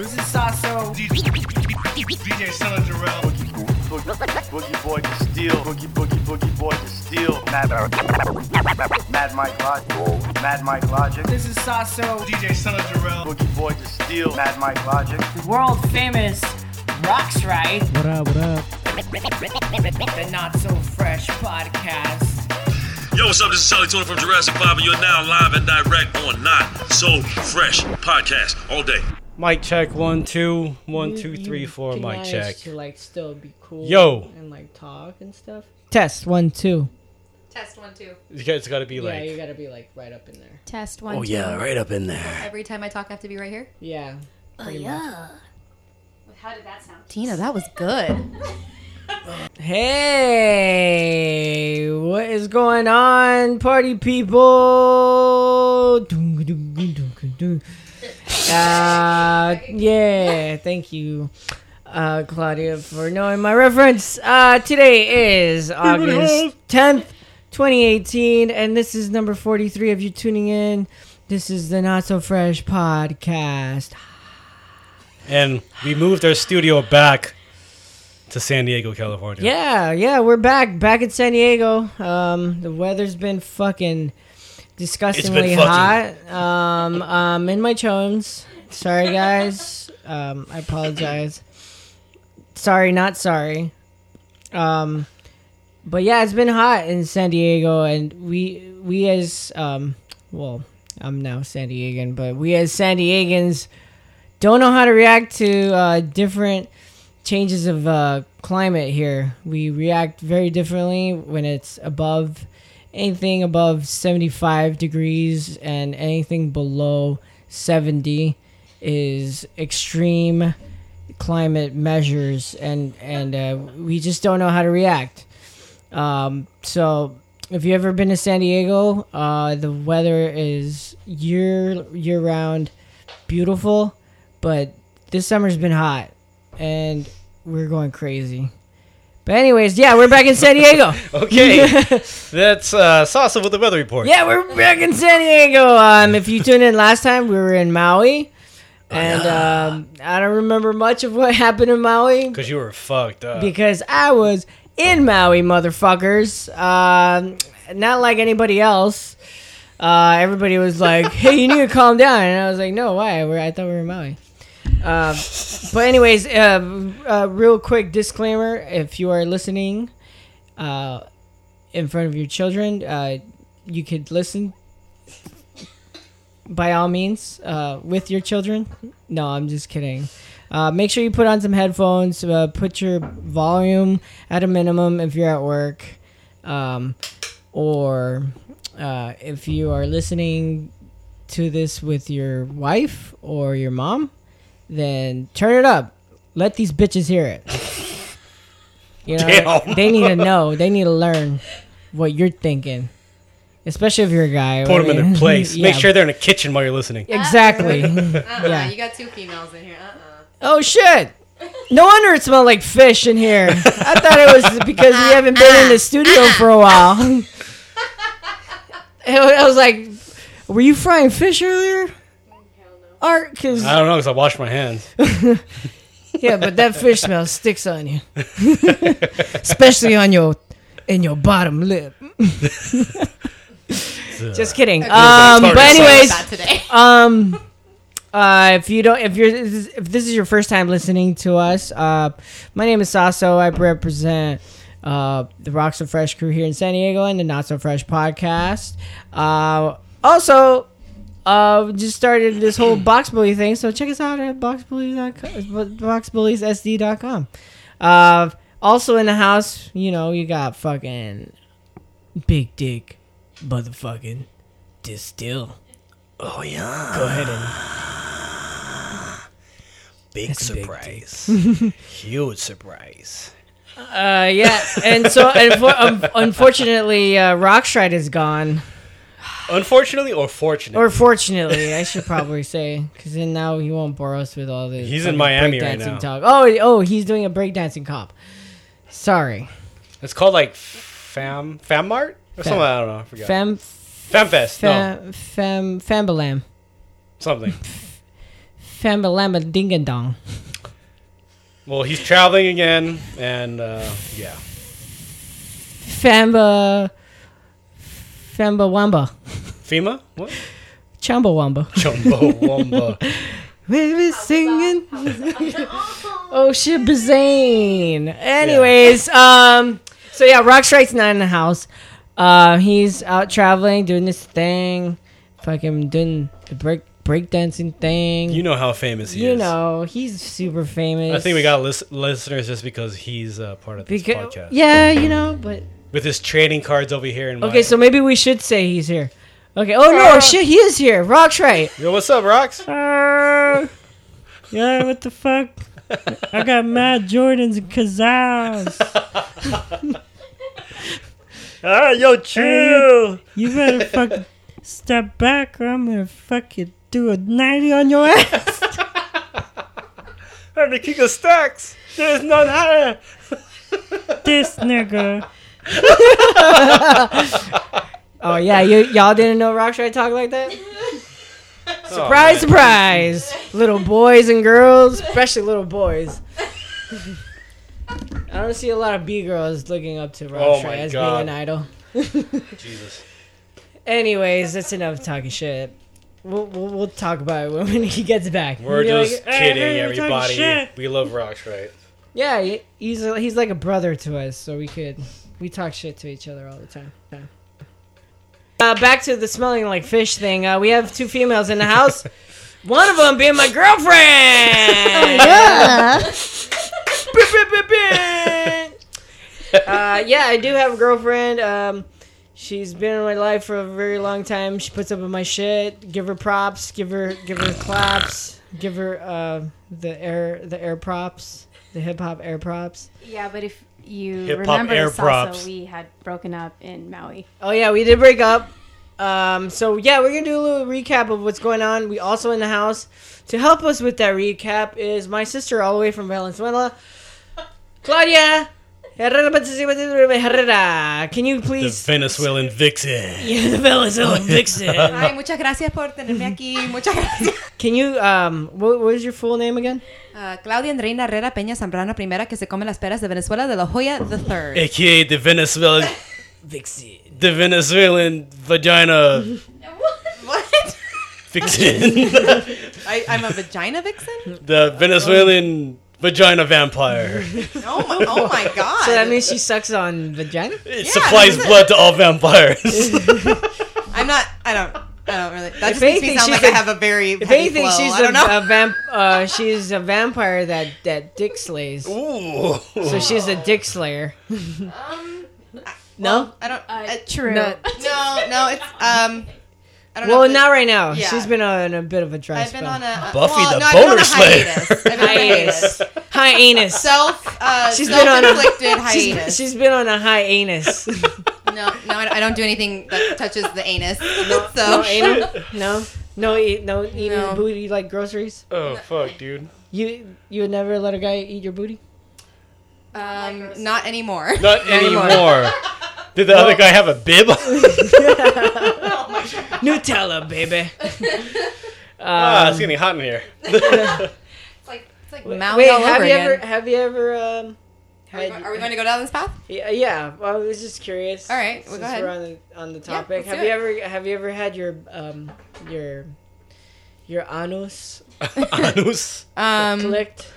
This is Sasso. DJ Stella Jarrell. Boogie Boy to steal. Boogie Boogie Boogie Boy to steal. Mad, Mad Mike Logic. Mad Mike Logic. This is Sasso. DJ Stella Jarrell. Boogie Boy to steal. Mad Mike Logic. The world famous Roxrite. What up? What up? The Not So Fresh podcast. Yo, what's up? This is Charli 2na from Jurassic 5, and you're now live and direct on Not So Fresh podcast all day. Mic check. One, two, one, two, You- three, you can Mic check. To like still be cool. Yo. And like talk and stuff. Test one two. Test one, two. You guys got to be yeah, you gotta be like right up in there. Test one, Oh two. yeah, right up in there. Every time I talk, I have to be right here. Yeah. Oh, pretty much. How did that sound? Tina, that was good. Hey, what is going on, party people? Uh, yeah, thank you, uh, Claudia, for knowing my reference. Uh, today is August 10th, 2018, and this is number 43 of you tuning in. This is the Not So Fresh podcast. And we moved our studio back to San Diego, California. Yeah, yeah, we're back, back in San Diego. Um, the weather's been fucking disgustingly hot. Um, um, in my chones. Sorry, guys. Um, I apologize. Sorry, not sorry. Um, but yeah, it's been hot in San Diego, and we we as um, well, I'm now San Diegan, but we as San Diegans don't know how to react to uh, different changes of uh, climate here. We react very differently when it's above anything above 75 degrees and anything below 70 is extreme climate measures and and uh, we just don't know how to react um, so if you've ever been to San Diego uh, the weather is year year round beautiful but this summer's been hot and we're going crazy. But anyways, yeah, we're back in San Diego. Okay, that's uh, Salsa with the weather report. yeah, we're back in San Diego. Um, if you tuned in last time, we were in Maui, and um, I don't remember much of what happened in Maui Because you were fucked up. because I was in Maui, motherfuckers. Um, not like anybody else. Uh, everybody was like, "Hey, you need to calm down," and I was like, "No, why? We're, I thought we were in Maui." Um, but anyways, uh, uh, real quick disclaimer: if you are listening uh, in front of your children, uh, you could listen by all means uh, with your children. No, I'm just kidding. Make sure you put on some headphones. Put your volume at a minimum if you're at work, um, or if you are listening to this with your wife or your mom, then turn it up. Let these bitches hear it. You know, Damn. they need to know. They need to learn what you're thinking, especially if you're a guy. Put them in their place. Make sure they're in the kitchen while you're listening. Uh-uh. Exactly. Uh-uh, Yeah. You got two females in here. Uh-uh. Oh shit! No wonder it smelled like fish in here. I thought it was because we haven't been in the studio for a while. I was like, "Were you frying fish earlier?" Art, because I don't know because I washed my hands. yeah, but that fish smell sticks on you, especially on your in your bottom lip. Just kidding. Um, but anyways, um uh if you don't if you're if this is your first time listening to us uh my name is sasso i represent uh the Rock So Fresh crew here in san diego and the not so fresh podcast uh also uh just started this whole box bully thing so check us out at boxbullies.com boxbullieссd.com uh also in the house you know you got fucking big dick motherfucking Destijl. Oh yeah, go ahead and big That's a big surprise, huge surprise. Uh, yeah, and so um, unfortunately, uh, Roxrite is gone. Unfortunately or fortunately, Or fortunately, I should probably say, because then now he won't bore us with all the. He's in Miami right now. Talk. Oh, oh, he's doing a breakdancing comp. Sorry, it's called like Fam Fam Mart or something. I don't know. I forgot. Fam Fest. no, fem, fem, fambalam, something. Famba Lamba Dingadong. Well, he's traveling again, and uh, yeah. Famba. Famba Wamba. FEMA? What? Chumbawamba. Jumbo Wumba. Baby singing. oh shit, Bazane. Anyways, um, so yeah, Roxrite's not in the house. Uh, he's out traveling, doing this thing, fucking doing the break breakdancing thing. You know how famous he You is. You know, he's super famous. I think we got lis- listeners just because he's uh, part of this because podcast. yeah, you know, but With his trading cards over here. In okay, so maybe we should say he's here. Okay. Oh no, shit, he is here. Roxrite. Yo, what's up, Rocks? Uh, yeah, what the fuck? I got Matt Jordans and Cazals. Ah, yo, chill. You better fucking step back or I'm gonna fucking do a 90 on your ass. I'm the king of stacks. There's none higher. this nigga. oh yeah, you y'all didn't know Roxrite talk like that? Surprise, oh, surprise! Little boys and girls, especially little boys. I don't see a lot of B girls looking up to Roxrite oh, my as God. being an idol. Jesus. Anyways, that's enough talking shit. We'll, we'll, we'll talk about it when, he gets back. We're We'll just like, kidding, hey, everybody. We love Rocks, right? Yeah, he's a, he's like a brother to us, so we could we talk shit to each other all the time. Yeah. Uh, back to the smelling like fish thing. Uh, we have two females in the house. One of them being my girlfriend. uh, yeah, I do have a girlfriend. Um, she's been in my life for a very long time. She puts up with my shit. Give her props. Give her give her claps. Give her uh, the air the air props. The hip hop air props. Yeah, but if you Hip-hop remember air this props. also, we had broken up in Maui. Oh yeah, we did break up. Um, so yeah, we're gonna do a little recap of what's going on. We also in the house to help us with that recap is my sister all the way from Valenzuela, Claudia. Herrera. Can you please? The please? Venezuelan vixen. Yeah, the Venezuelan vixen. Ay, muchas gracias por tenerme aquí. Muchas gracias. Can you um? What, what is your full name again? Ah, Claudia Andreina Herrera Peña Zambrano Primera, que se come las peras de Venezuela de la Joya the Third. AKA the Venezuelan. vixen. The Venezuelan vagina What? What? Vixen. I, I'm a vagina vixen? the Venezuelan vagina vampire. Oh my, oh my god. So that means she sucks on vagina. It supplies that's it. blood to all vampires. I'm not, I don't, I don't really. That just If makes me anything, sound she's like I a- have a very If heavy anything, flow. she's I a, don't know. a vamp. Uh, she's a vampire that that dick slays. Ooh. So she's a dick slayer. no. I don't, Uh, uh, true. No. no, no, it's, um, I don't Well, know. if it- not right now. yeah. She's been on a bit of a dry I've spell. been on a, Buffy well, the no, I've been on Boner Slayer. hiatus. I've been on a hiatus. hiatus. Hiatus. Self, uh, She's been on a- self-inflicted She's, she's been on a hiatus. No, no, I I don't do anything that touches the anus. no so anal? No. No eat no eating No. booty like groceries. Oh fuck, dude. You you would never let a guy eat your booty? um, not anymore. Not anymore. Did the other guy have a bib? Nutella, baby. ah, it's getting hot in here. It's like it's like Maui Wait, all have over you again. ever have you ever um are, we, had, are we going to go down this path? yeah, yeah, well, I was just curious. All right, well, since go ahead. we're on the on the topic. let's have you it. ever have you ever had your um your your anus Anus. Um, clicked?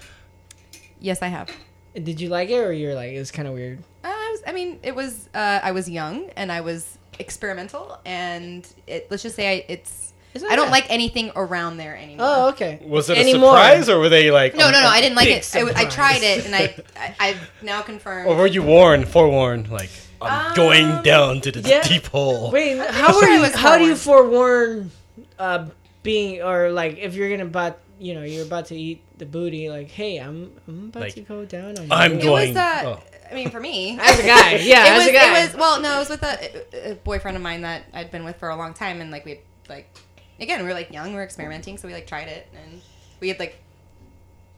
yes, I have. Did you like it or you're like it was kind of weird? Uh, I, was, I mean, it was. Uh, I was young and I was experimental, and it, let's just say I, it's. Isn't I don't that- like anything around there anymore. Oh, okay. Was it a surprise or were they like? No, no, no. I didn't like it. I, I tried it, and I, I, I've now confirmed. Or were you warned, forewarned, like I'm going Um, down to the yeah. deep hole? Wait, how sure are you? was How do you forewarn uh being or like if you're gonna about you know you're about to eat the booty like hey I'm I'm about Like, to go down on I'm you. it going- was. Uh, oh. I mean, for me, as a guy yeah it as was, a guy It was well, no, it was with a, a boyfriend of mine that I'd been with for a long time, and like we like again we were like young, we were experimenting, so we like tried it, and we had like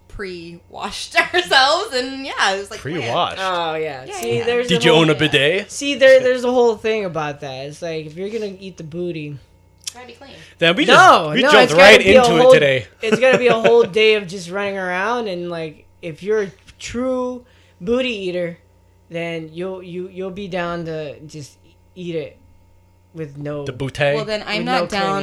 pre-washed ourselves, and yeah, it was like. Pre-washed. oh yeah, Yeah, see yeah. there's Did a you whole, own a bidet? see there there's a whole thing about that it's like if you're gonna eat the booty Gotta be clean. Then we no, just we no, jumped right into whole- it today. it's gonna be a whole day of just running around and like if you're a true booty eater, then you'll you you'll be down to just eat it with no. The bootay. Well, then I'm not no down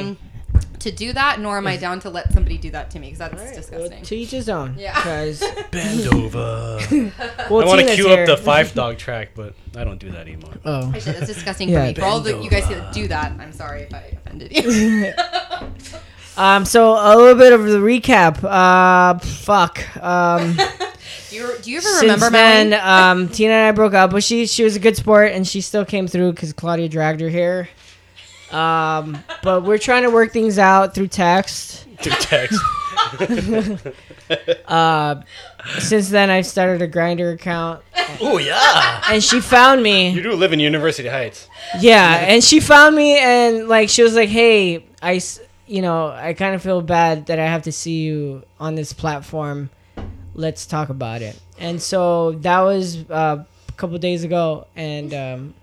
cleaning. to do that, nor am I down to let somebody do that to me because that's Alright, well, disgusting. to each his own. Yeah. Because Bend over. well, I want to Tina's cue here. up the five dog track, but I don't do that anymore. Oh. Actually, that's disgusting Yeah. for me. For all the you guys that do that, I'm sorry if I offended you. Um. So a little bit of the recap. Uh. Fuck. Um. Do, you, do you ever Since remember then, Melanie? um, Tina and I broke up, but she she was a good sport and she still came through because Claudia dragged her here. Um, but we're trying to work things out through text. Through text. Uh, since then, I've started a Grindr account, oh yeah. and she found me. You do live in University Heights. Yeah, and she found me, and like she was like, "Hey, I, you know, I kind of feel bad that I have to see you on this platform. Let's talk about it." And so that was uh, a couple days ago, and um,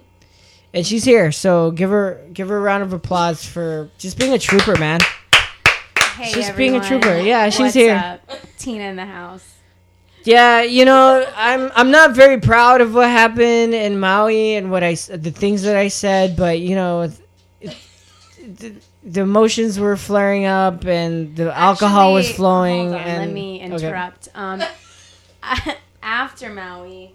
and she's here. So give her give her a round of applause for just being a trooper, man. Hey, Just being a trooper. Yeah, she's What's here. up? Tina in the house. Yeah, you know, I'm I'm not very proud of what happened in Maui and what I the things that I said, but you know, it, it, the, emotions were flaring up and the alcohol was flowing. on, and let me okay. interrupt. Um, after Maui,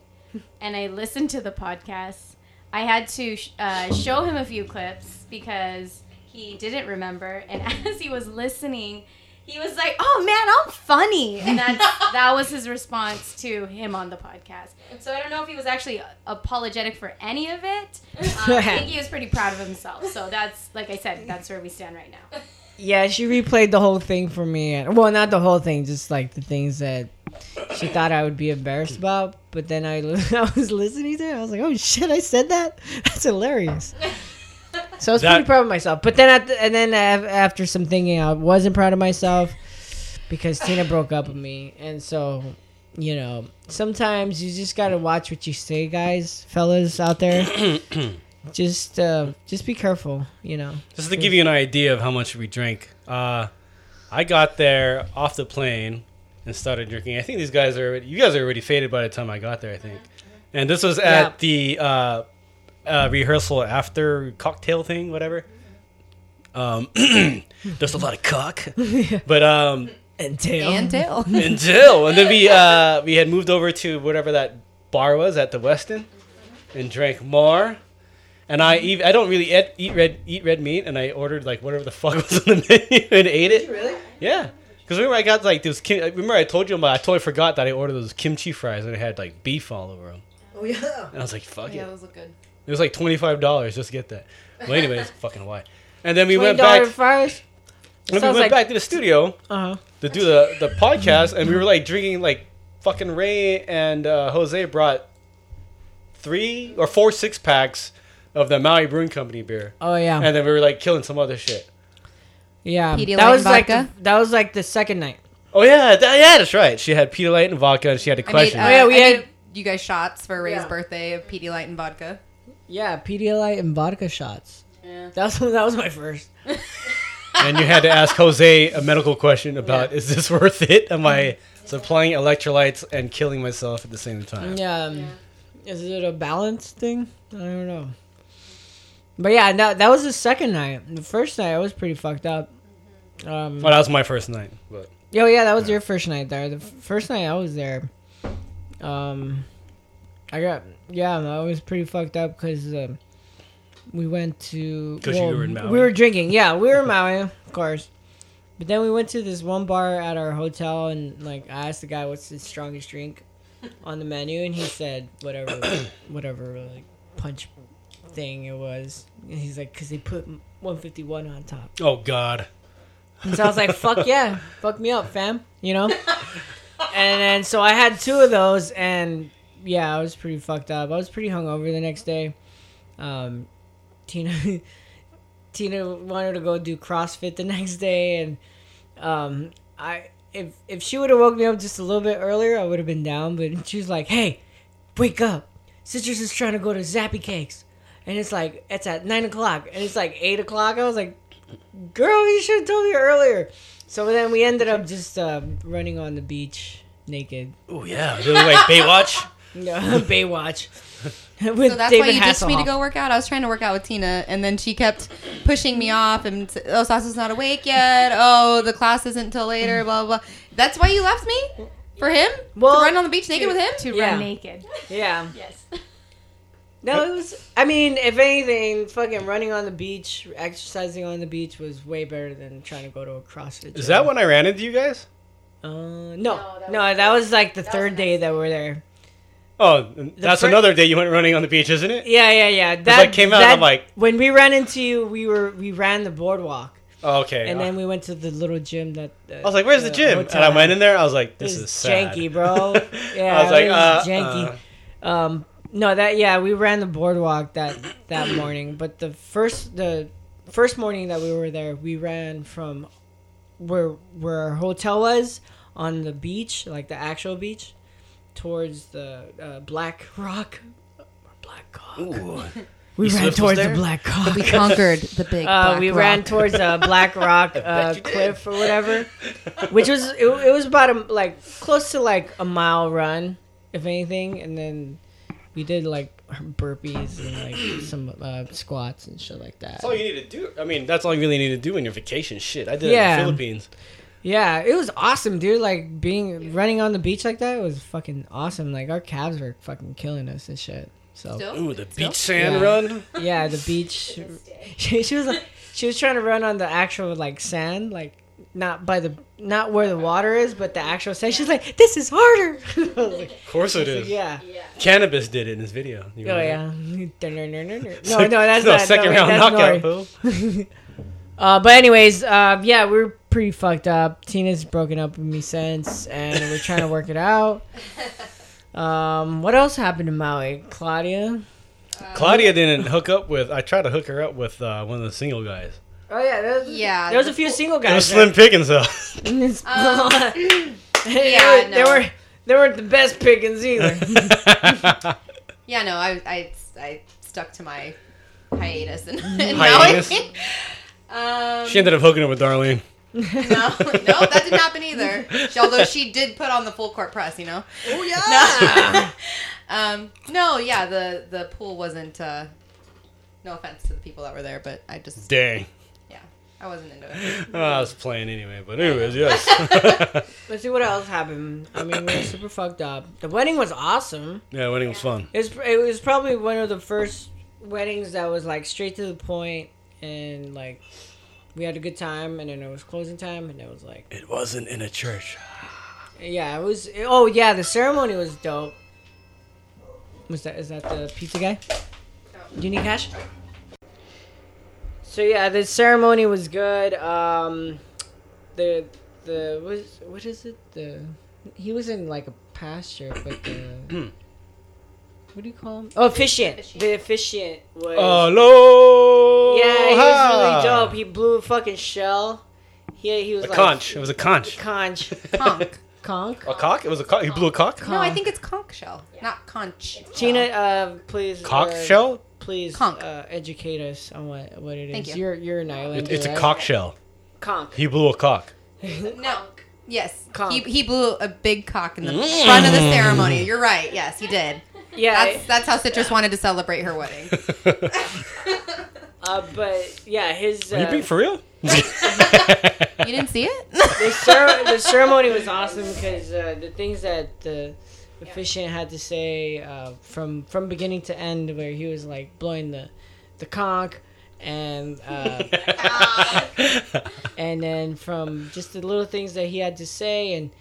and I listened to the podcast. I had to sh- uh, show him a few clips because he didn't remember, and as he was listening. He was like, "Oh man, I'm funny," and that that was his response to him on the podcast. So I don't know if he was actually apologetic for any of it. Um, I think he was pretty proud of himself. So that's like I said, that's where we stand right now. Yeah, she replayed the whole thing for me. Well, not the whole thing, just like the things that she thought I would be embarrassed about. But then I, I was listening to it. I was like, oh shit, I said that. That's hilarious. So I was That- pretty proud of myself. But then, at the, and then after some thinking, I wasn't proud of myself because Tina broke up with me, and so you know, sometimes you just gotta watch what you say, guys, fellas out there. just, uh, just be careful. You know. Just to give you an idea of how much we drink, uh, I got there off the plane and started drinking. I think these guys are already, you guys are already faded by the time I got there. I think, and this was at Yeah. the uh, uh, rehearsal after cocktail thing, whatever. Um, there's a lot of cock, but um, And tail. and tail. until and then we uh, we had moved over to whatever that bar was at the Westin and drank more. And I eat, I don't really eat, eat red eat red meat, and I ordered like whatever the fuck was on the menu and ate it. really? Yeah, because remember I got like those. Kim, remember I told you, but I totally forgot that I ordered those kimchi fries and it had like beef all over them. Oh yeah. And I was like, fuck it. yeah, it. those look good. It was like twenty five dollars just to get that. Well, anyways, fucking why? And then we Twenty went back. dollar fries. When we went like- back to the studio Uh huh. to do the the podcast, and we were like drinking like fucking Ray and uh, Jose brought three or four six packs of the Maui Brewing Company beer, Oh yeah. and then we were like killing some other shit. yeah. Pedialyte That was and like the, that was like the second night. Oh yeah, that, yeah, that's right. She had Pedialyte and vodka, and she had a I made, question. uh, Oh, yeah, we I had- made you guys shots for Ray's Yeah. birthday of Pedialyte and vodka. Yeah, Pedialyte and vodka shots. Yeah. That was that was my first. and you had to ask Jose a medical question about is this worth it? Am I supplying electrolytes and killing myself at the same time? Yeah. um, Is it a balance thing? I don't know. But yeah, that that was the second night. The first night I was pretty fucked up. Um, Well, that was my first night, but Oh yeah, that was your first night there. The f- first night I was there, um, I got yeah, I was pretty fucked up because um, we went to 'Cause you were in Maui? We were drinking, yeah, we were in Maui, of course. But then we went to this one bar at our hotel, and like I asked the guy what's his strongest drink on the menu, and he said whatever, whatever like punch thing it was. And he's like, because they put 151 on top. oh god, And so I was like, fuck yeah, fuck me up, fam. You know? and then so I had two of those, and yeah, I was pretty fucked up. I was pretty hungover the next day. Um, Tina, Tina wanted to go do CrossFit the next day, and um, I if if she would have woke me up just a little bit earlier, I would have been down. But she was like, "Hey, wake up! Sister's is trying to go to Zappy Cakes." And it's like it's at nine o'clock, and it's like eight o'clock. I was like, girl, you should have told me earlier. So then we ended up just uh, running on the beach naked. Oh yeah, like Baywatch. Yeah, Baywatch. With So that's David why you ditched me to go work out. I was trying to work out with Tina, and then she kept pushing me off. And s- oh, Sasha's not awake yet. Oh, the class isn't until later. Blah blah. blah. That's why you left me for him Well, to run on the beach naked with him. To Yeah. run naked. Yeah. Yes. No, it was. I mean, if anything, fucking running on the beach, exercising on the beach was way better than trying to go to a CrossFit. Is that when I ran into you guys? Uh, no, no, that was, like the third day that we're there. Oh, that's fir- another day you went running on the beach, isn't it? Yeah, yeah, yeah. That I came out and I'm like- when we ran into you, we were we ran the boardwalk, Oh, okay. and then we went to the little gym that. Uh, I was like, "Where's the gym?" And I went in there. I was like, "This is sad. janky, bro. Yeah, I was like, uh, janky. Um, no, that yeah, we ran the boardwalk that that morning, but the first the first morning that we were there, we ran from where where our hotel was on the beach, like the actual beach, towards the uh, Black Rock. Black Cock. Ooh. We You ran Swift towards the? Black Cock. We conquered the big. Uh, black we rock. ran towards uh, Black Rock uh, cliff or whatever, which was it, it was about a, like close to like a mile run, if anything, and then we did like burpees and like some uh, squats and shit like that. That's all you need to do. I mean, that's all you really need to do in your vacation. Shit, I did Yeah. it in the Philippines. Yeah, it was awesome, dude. Like being running on the beach like that was fucking awesome. Like our calves were fucking killing us and shit. So Still? Ooh, the Still? beach sand Yeah. run. yeah, the beach. She, she was like, she was trying to run on the actual like sand, like not by the not where the water is, but the actual sand. She's like, this is harder. Like, Of course it is. yeah. yeah. Cannabis did it in his video. You Oh yeah. No, no, no, no. Sec- No, no, that's no, not second no, round knockout, Nori. Fool. Uh, but anyways, uh, yeah, we're pretty fucked up. Tina's broken up with me since, and we're trying to work it out. Um, what else happened to Maui? Claudia. Claudia didn't hook up with. I tried to hook her up with uh, one of the single guys. Oh yeah, there was, Yeah, there was a few pool- single It guys. was Slim Pickens though. there. Yeah, they no. were they weren't the best pickings either. Yeah, no, I, I, I stuck to my hiatus and, and Hiatus? Maui. um, she ended up hooking up with Darlene. no, no, that didn't happen either. She- Although she did put on the full court press, you know. Oh yeah. No, um, no, yeah, the the pool wasn't. Uh, no offense to the people that were there, but I just, Dang. yeah, I wasn't into it. Oh, I was playing anyway, but anyways, yes. Let's see what else happened. I mean, we were super fucked up. The wedding was awesome. yeah, the wedding was fun. It was it was probably one of the first weddings that was like straight to the point and like we had a good time and then it was closing time and it was like It wasn't in a church. yeah it was oh yeah the ceremony was dope. Was that is that the pizza guy? Do you need cash? So yeah, the ceremony was good. Um, the the what is, what is it? The he was in like a pasture, but the what do you call him? Oh, officiant. The officiant was. Hello. Yeah, he was really dope. He blew a fucking shell. He he was A like conch. It was a conch. Conch. Conch. Conch. A cock? It was a cock. He blew a cock. No, I think it's conch shell, not conch. Tina, uh, please. Cock uh, shell? Please Conch. uh, educate us on what what it is. Thank you. You're you're an islander. It, it's a right? cock shell. Conch. He blew a cock. No. Yes, Conch. he, he blew a big cock in the front of the ceremony. You're right. Yes, he did. Yeah. That's that's how Citrus wanted to celebrate her wedding. uh, but yeah, his. Uh, you being for real? You didn't see it? the, cer- the ceremony was awesome because uh, the things that the officiant had to say uh, from from beginning to end, where he was like blowing the the conch, and uh, and then from just the little things that he had to say, and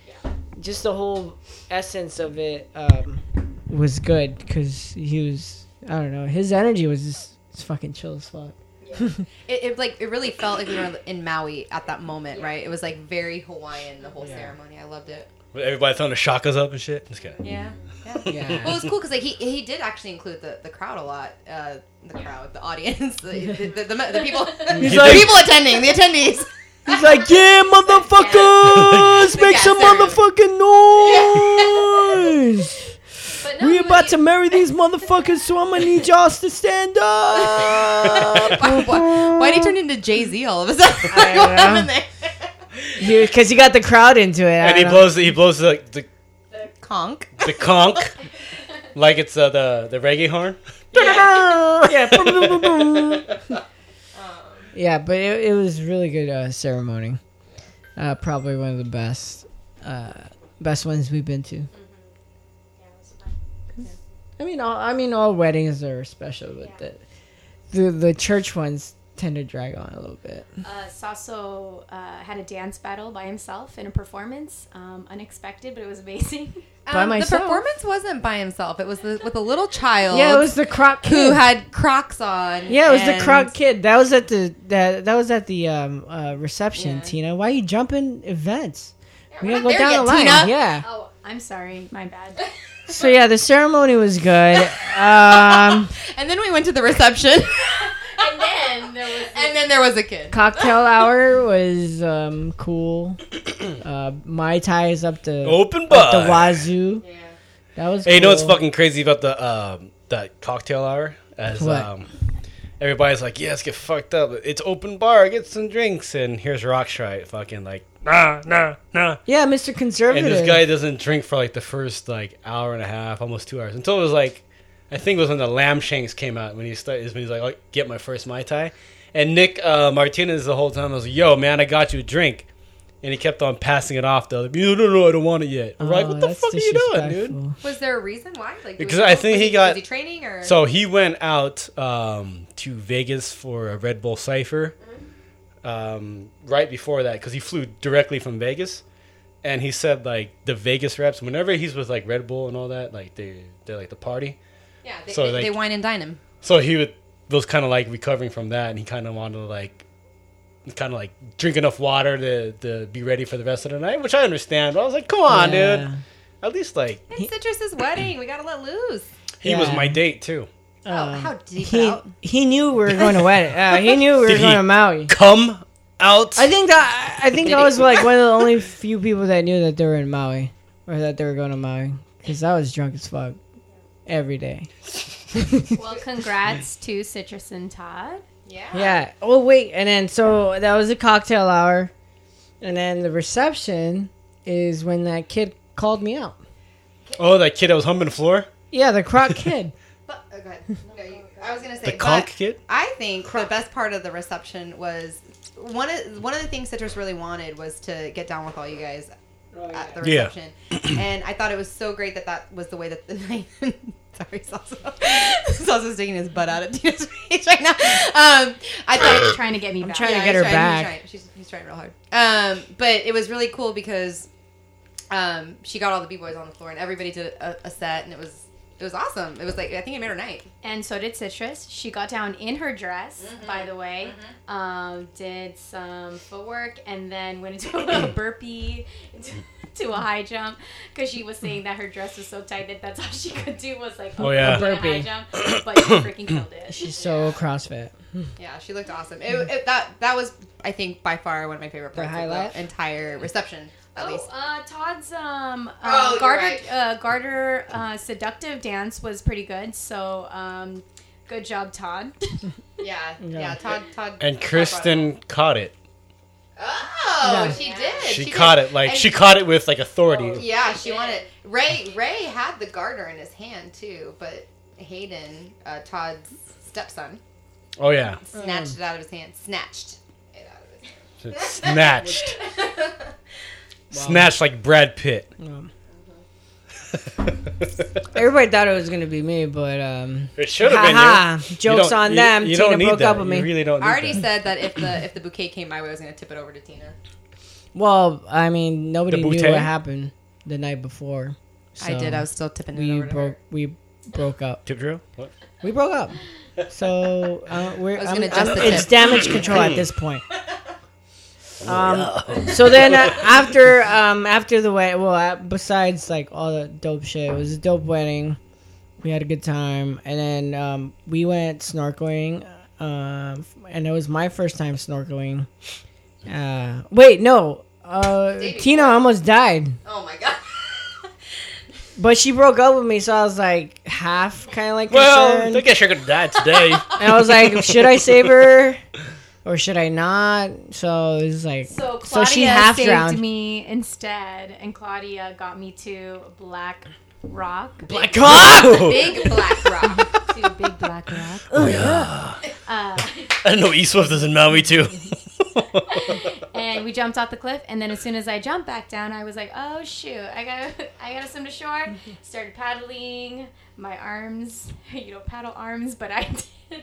just the whole essence of it um, was good because he was I don't know his energy was just it's fucking chill as fuck. It, it like it really felt like we were in Maui at that moment, right? It was like very Hawaiian the whole ceremony. I loved it. Everybody throwing the shakas up and shit. Just kidding. Yeah, yeah. Yeah. Well, it was cool because like he he did actually include the, the crowd a lot. Uh, the crowd, the audience, the, the, the, the, the people, the like- people attending, the attendees. He's like, yeah, motherfuckers, The make some motherfucking noise. But But no, we he about was- to marry these motherfuckers, so I'm gonna need y'all to stand up. why, why, why'd he turn into Jay Z all of a sudden? I what don't happened know. there? Because he got the crowd into it. I and he don't know. blows he blows the the, Conk. the conch like it's uh, the the reggae horn. yeah. yeah, but it, it was really good uh, ceremony. Uh, probably one of the best, uh, best ones we've been to. I mean, all, I mean, all weddings are special, but the, the the church ones tend to drag on a little bit. Uh, Sasso uh, had a dance battle by himself in a performance. Um, unexpected, but it was amazing. By Um, the performance wasn't by himself. It was the, with a little child. Yeah, it was the croc who had Crocs on. Yeah, it was the and- croc kid. That was at the that that was at the um uh, reception. Tina, why are you jumping events? we gotta go down yet, the line. Tina. Yeah. Oh, I'm sorry, my bad. So yeah, the ceremony was good. Um, And then we went to the reception, and then there was and then there was a kid. cocktail hour was um cool. Uh, Mai Tai is up to Open up the bar. wazoo. That was. Hey, you know what's fucking crazy about the um that cocktail hour? As What? um everybody's like, yeah, let's get fucked up. It's open bar, get some drinks, and here's Roxrite fucking like, nah, nah, nah. Yeah, Mr. Conservative. And this guy doesn't drink for like the first like hour and a half, almost two hours, until it was like, I think it was when the lamb shanks came out when he started. When he's like, oh, get my first mai tai, and Nick uh, Martinez the whole time was like, yo man, I got you a drink, and he kept on passing it off. Though, other, no, no, no, I don't want it yet. I'm like, Oh, what the fuck are you doing, dude? Was there a reason why? Like, Because? I think he got- was he training or So he went out um, to Vegas for a Red Bull Cipher um, right before that because he flew directly from Vegas, and he said like the Vegas reps whenever he's with like Red Bull and all that like they they like the party. yeah, they, so, they, like- they wine and dine him. So he would, was kind of like recovering from that, and he kind of wanted to like kind of like drink enough water to, to be ready for the rest of the night, which I understand. But I was like, come on, Yeah. dude. At least like It's Citrus's wedding. We gotta let loose. he was my date too. Oh, Um, how deep he out. he knew we were going to wedding. Uh, he knew we were Did going he- to Maui. Come out. I think that I think that was like one of the only few people that knew that they were in Maui or that they were going to Maui because I was drunk as fuck every day. well, congrats to Citrus and Todd. Yeah. Yeah. Oh wait, and then so that was a cocktail hour, and then the reception is when that kid called me out. oh, that kid that was humping the floor, Yeah, the croc kid. But, oh. No, you- I was gonna say the but conch kid. I think the best part of the reception was one of one of the things Citrus really wanted was to get down with all you guys at the Yeah. reception, and I thought it was so great that that was the way that the night. Sorry, Salsa. Salsa's taking his butt out of Tina's face right now. Um, I thought trying to get me back. trying to get he's her trying, back. He's trying, she's, he's trying real hard. Um, but it was really cool because um, she got all the b boys on the floor and everybody did a, a set and it was it was awesome. It was like I think it made her night. And so did Citrus. She got down in her dress, by the way. Um, did some footwork and then went into a burpee, to a high jump, because she was saying that her dress was so tight that that's all she could do was like Oh, yeah. a high Burpee. jump. But she freaking killed it. She's so CrossFit. Yeah, she looked awesome. It, it, that that was I think by far one of my favorite The parts of the entire reception. At Oh, least. uh, Todd's um, Oh, uh, you're garter right. uh, garter uh, seductive dance was pretty good. So um, good job, Todd. Yeah, Yeah. yeah. Todd, Todd. And Todd Kristen caught it. brought it. Oh, Yeah. she did. She, did. caught it like And- she caught it with like authority. Yeah, she wanted Ray. Ray had the garter in his hand too, but Hayden, uh, Todd's stepson, Oh yeah, snatched it out of his hand. Snatched it out of his hand. snatched, snatched like Brad Pitt. Everybody thought it was gonna be me, but um, It should have been haha, you. You jokes don't- on you- them. You Tina don't need broke that. up with me. You really don't. Need I already that. said that if the if the bouquet came my way, I was gonna tip it over to Tina. Well, I mean, nobody knew what happened the night before. I did. I was still tipping it we over to broke. her. We broke up. Tip drill. What? We broke up. So uh, we're. I was I'm- gonna adjust I'm- the it's tip. damage control at this point. Um, so then uh, after um after the wedding, well, uh, besides like all the dope shit, it was a dope wedding. We had a good time, and then um, we went snorkeling, um, and it was my first time snorkeling. Uh, wait, no, uh, Tina almost died. Oh my god. But she broke up with me, so I was like half kind of like Well, concerned. I guess you're gonna die today. and I was like, should I save her or should I not? So it was like, So Claudia so she half saved drowned. me instead, and Claudia got me to Black Rock. Black Rock! Big black rock. to Big Black Rock. Oh yeah. Uh, I didn't know East Swift is in Maui too. and we jumped off the cliff and then as soon as i jumped back down i was like oh shoot i gotta i gotta swim to shore started paddling my arms you know paddle arms but i did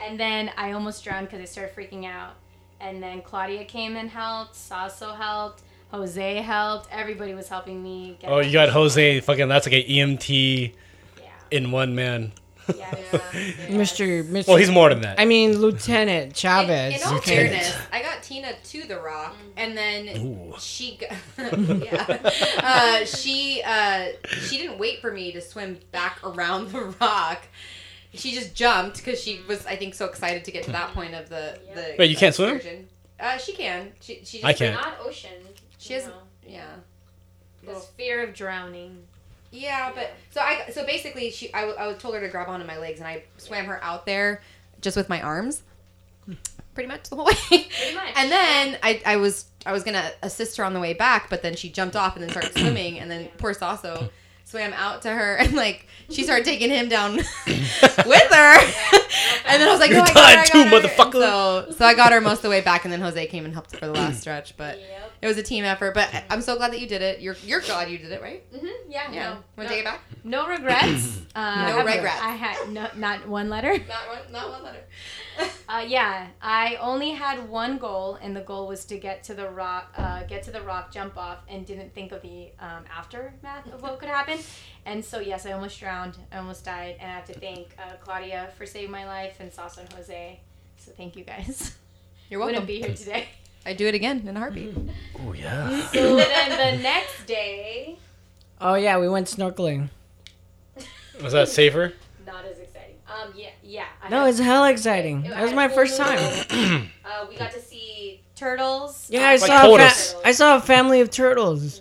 and then i almost drowned because i started freaking out and then claudia came and helped sasso helped jose helped everybody was helping me get oh, you got to Jose. Fucking that's like an EMT Yeah. in one man. yeah, Mr. Mr. Well, he's more than that. I mean, Lieutenant Chavez. In all Lieutenant. fairness, I got Tina to the rock, and then Ooh. she, g- yeah, uh, she, uh, she didn't wait for me to swim back around the rock. She just jumped because she was, I think, so excited to get to that point of the the. Wait, you can't swim? excursion. Uh, she can. She, she just, I can't. not ocean She has, yeah. This fear of drowning Yeah, but so I so basically she I I, w- I told her to grab onto my legs and I swam her out there just with my arms, pretty much the whole way. Pretty much. And then I, I was I was gonna assist her on the way back, but then she jumped off and then started swimming, and then poor Sasso swam out to her and like she started taking him down with her, and then I was like, You're no, I got her, done I too, got her. motherfucker. And So so I got her most of the way back, and then Jose came and helped for the last stretch, but. It was a team effort, but I'm so glad that you did it. You're you're glad you did it, right? mm-hmm, yeah Yeah. no, Want no, to take it back? no regrets uh, I No have- regrets. i had no, not one letter Not one, not one letter. Uh, yeah, I only had one goal, and the goal was to get to the rock, uh, get to the rock, jump off, and didn't think of the um, aftermath of what could happen. And so, yes, I almost drowned, I almost died, and I have to thank uh, Claudia for saving my life and Sasso and Jose. So thank you guys. You're welcome. Wouldn't be here today. I do it again in a heartbeat. oh yeah. So then the next day, Oh yeah, we went snorkeling. Was that safer? not as exciting. Um, yeah, yeah. I No, had- it's hella exciting. I That was my first moon. time. Uh, we got to see turtles. Yeah, I Uh, saw a fa- I saw a family of turtles.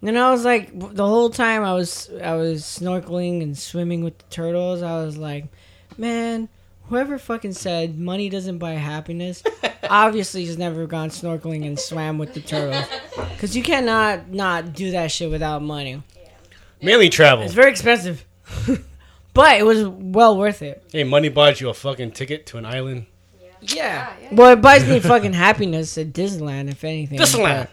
And I was like, the whole time I was I was snorkeling and swimming with the turtles. I was like, man, whoever fucking said money doesn't buy happiness, obviously has never gone snorkeling and swam with the turtles. Because you cannot not do that shit without money. Mainly travel. It's very expensive, but it was well worth it. Hey, money buys you a fucking ticket to an island. Yeah. Well, it buys me fucking happiness at Disneyland, if anything. Disneyland.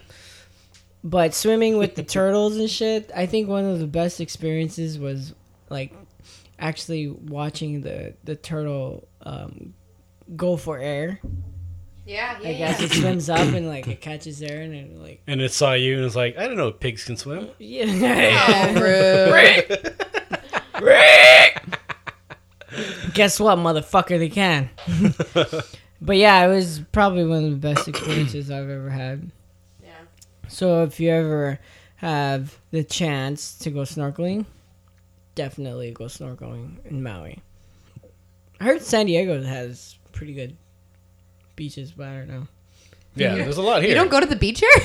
But, but swimming with the turtles and shit, I think one of the best experiences was like actually watching the the turtle um, go for air. Yeah, yeah, I guess it swims up and like it catches air and it like And it saw you and it's like, I don't know pigs can swim. yeah. Oh, rude. Guess what, motherfucker? They can. but yeah, it was probably one of the best experiences I've ever had. Yeah. So if you ever have the chance to go snorkeling, definitely go snorkeling in Maui. I heard San Diego has pretty good beaches, but I don't know. Yeah, there's a lot here. You don't go to the beach here?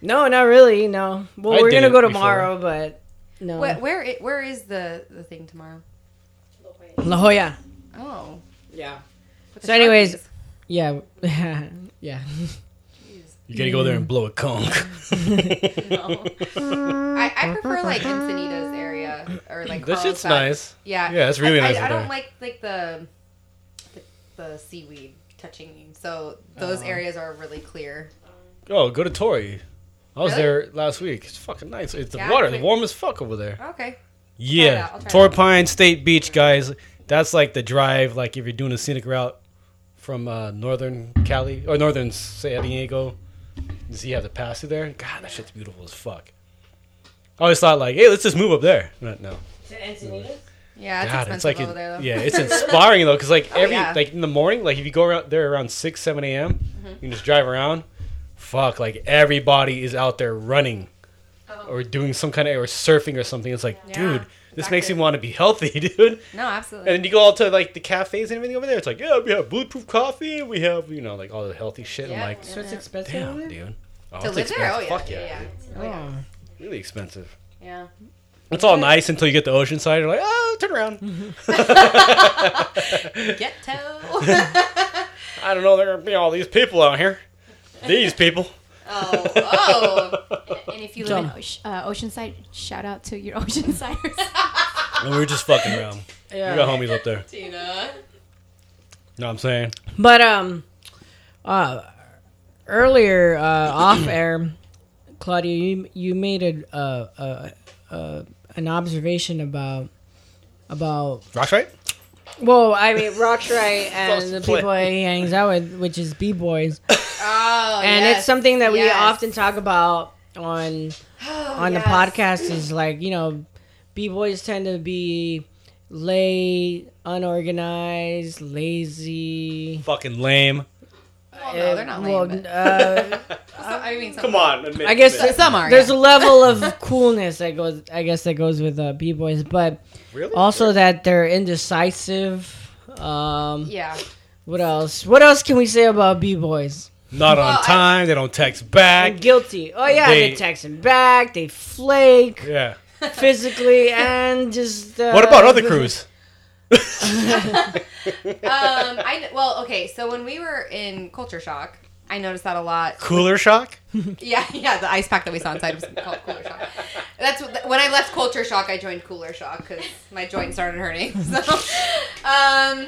No, not really. No. Well, I we're gonna didn't go before. tomorrow, but no. where where, i- where is the, the thing tomorrow? La Jolla. Oh. Yeah. So anyways- Sharkies. Yeah. yeah. You gotta go there and blow a conch. I, I prefer like Encinitas area or like This shit's Carlsbad. nice. Yeah. Yeah, it's really I, nice I, I over don't there. like like the, the the seaweed touching me. So those areas are really clear. Oh, go to Torrey. I was Really? there last week. It's fucking nice. It's the Yeah, water, but- warm as fuck over there. Okay. Yeah, out, I'll try it Torrey out. Pine State Beach, guys. That's like the drive. Like if you're doing a scenic route from uh, northern Cali or northern San Diego, you he have the pass through there. God, that shit's beautiful as fuck. I always thought like, hey, let's just move up there. But no, Yeah, it's God, expensive it's like over it- there though. yeah, it's inspiring though, because like oh, every yeah. like in the morning, like if you go around there around six, seven a.m., mm-hmm. you can just drive around. Fuck, like everybody is out there running, uh-huh. or doing some kind of or surfing or something. It's like, Yeah, dude, this makes you active. want to be healthy, dude. no, absolutely. And then you go all to like the cafes and everything over there. It's like, yeah, we have bulletproof coffee. We have you know like all the healthy shit. Yeah, I'm like. So it's expensive. damn, dude. Oh, to it's live there? Oh expensive. yeah. Fuck yeah, yeah, yeah. dude. Oh, yeah. Oh. really expensive. Yeah. It's all nice until you get to Oceanside. You're like, oh, turn around. Ghetto. I don't know. There are gonna be all these people out here. These people. Oh, oh. And if you live in Oce- uh, Oceanside, shout out to your Oceansiders. And we were just fucking around. Yeah. We got homies up there. Tina. Know what I'm saying? But um, uh, earlier uh, off air, Claudia, you you made a uh, uh, uh, an observation about about Rock right? well, I mean Roxrite and the people he hangs out with, which is b boys, Oh, and yes. it's something that we Yes. often talk about on on the podcast. Is like you know, b boys tend to be late, unorganized, lazy. Fucking lame. Well, no, they're not lame. Well, but- uh, I mean, Come on. Admit, I guess admit. some are. there's yeah. a level of coolness that goes i guess that goes with uh, b-boys but Really? also that they're indecisive um yeah. what else what else can we say about b-boys Not Well, on I- time. They don't text back. I'm guilty oh yeah they, They- text him back they flake Yeah. physically and just uh, What about other crews? Um, I well, okay. So when we were in Culture Shock, I noticed that a lot. Cooler shock? Yeah, yeah. The ice pack that we saw inside was called Cooler Shock. That's when I left Culture Shock. I joined Cooler Shock because my joint started hurting. So, um,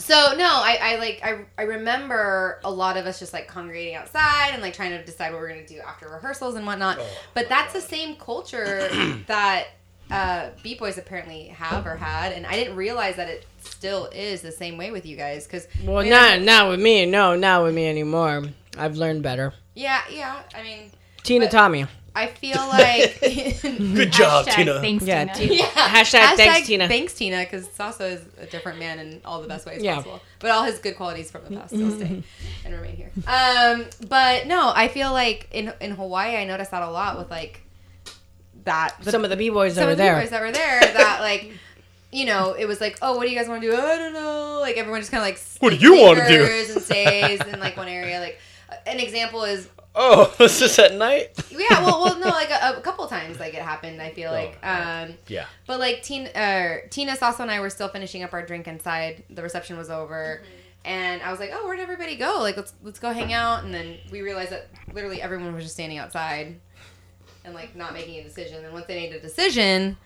so no, I, I like I, I remember a lot of us just like congregating outside and like trying to decide what we're gonna do after rehearsals and whatnot. but that's the same culture that uh, Beat Boys apparently have or had, and I didn't realize that it still is the same way with you guys. Because well not not with me no not with me anymore i've learned better yeah, yeah. I mean, tina But- tommy I feel like Good job, Hashtag Tina. Thanks, yeah Tina. Tina. Yeah. Hashtag thanks, Tina. Thanks, Tina, because Sasso is a different man in all the best ways Yeah. possible. But all his good qualities from the past still stay and remain here. Um, but no, I feel like in in Hawaii, I noticed that a lot with like that. the- some of the b-boys that some were of the there boys that were there that like. You know, it was like, oh, what do you guys want to do? I don't know. Like everyone just kind of like What do you wanna do? lingers and stays in like one area. Like an example is Oh, was this at night? yeah, well, well, no, like a, a couple times, like it happened. I feel like, um, Yeah. but like Tina, uh, Tina, Sasso, and I were still finishing up our drink inside. The reception was over, and I was like, "Oh, where'd everybody go? Like, let's let's go hang out." And then we realized that literally everyone was just standing outside and like not making a decision. And once they made a decision,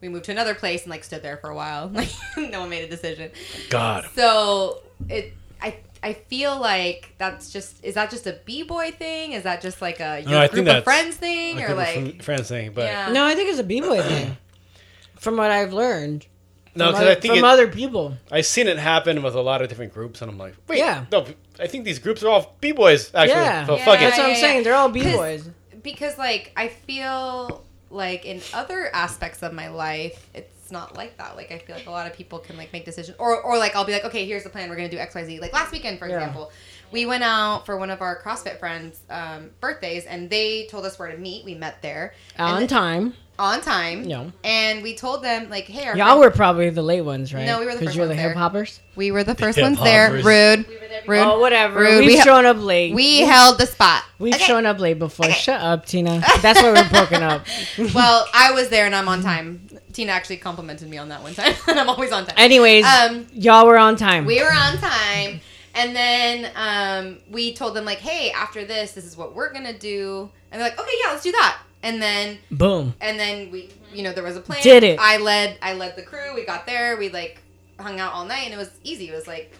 we moved to another place and like stood there for a while. Like no one made a decision. God. So it, I, I feel like that's just is that just a b boy thing? Is that just like a your No, I group think of that's- friends thing, I or like friends thing, but yeah? no i think it's a b-boy thing from what i've learned no, from, because other, I think from it, other people I've seen it happen with a lot of different groups, and I'm like, wait, Yeah. no, I think these groups are all b boys actually. Yeah. So Yeah. fuck that's it. what i'm yeah, saying yeah. they're all b-boys because like I feel like in other aspects of my life, it's not like that. Like I feel like a lot of people can like make decisions, or or like I'll be like, okay, here's the plan. We're gonna do X Y Z. Like last weekend, for Yeah. example, we went out for one of our CrossFit friends' um, birthdays, and they told us where to meet. We met there on And- time on time. No. and we told them like, hey, our Y'all friend- were probably the late ones, right? No, we were the Because first you're the ones there. hip hoppers. we were the first Hip ones there. hoppers. Rude, rude. Oh, whatever. Rude. We've We ha- shown up late. We held the spot. We've Okay. shown up late before. Shut up, Tina. That's why we're broken up. well, I was there and I'm on time. Tina actually complimented me on that one time, and I'm always on time. Anyways, Um, y'all were on time. we were on time, and then um, we told them like, "Hey, after this, this is what we're gonna do," and they're like, "Okay, yeah, let's do that." And then, Boom. and then we, you know, there was a plan. Did it. I led, I led the crew. We got there. We like hung out all night, and it was easy. It was like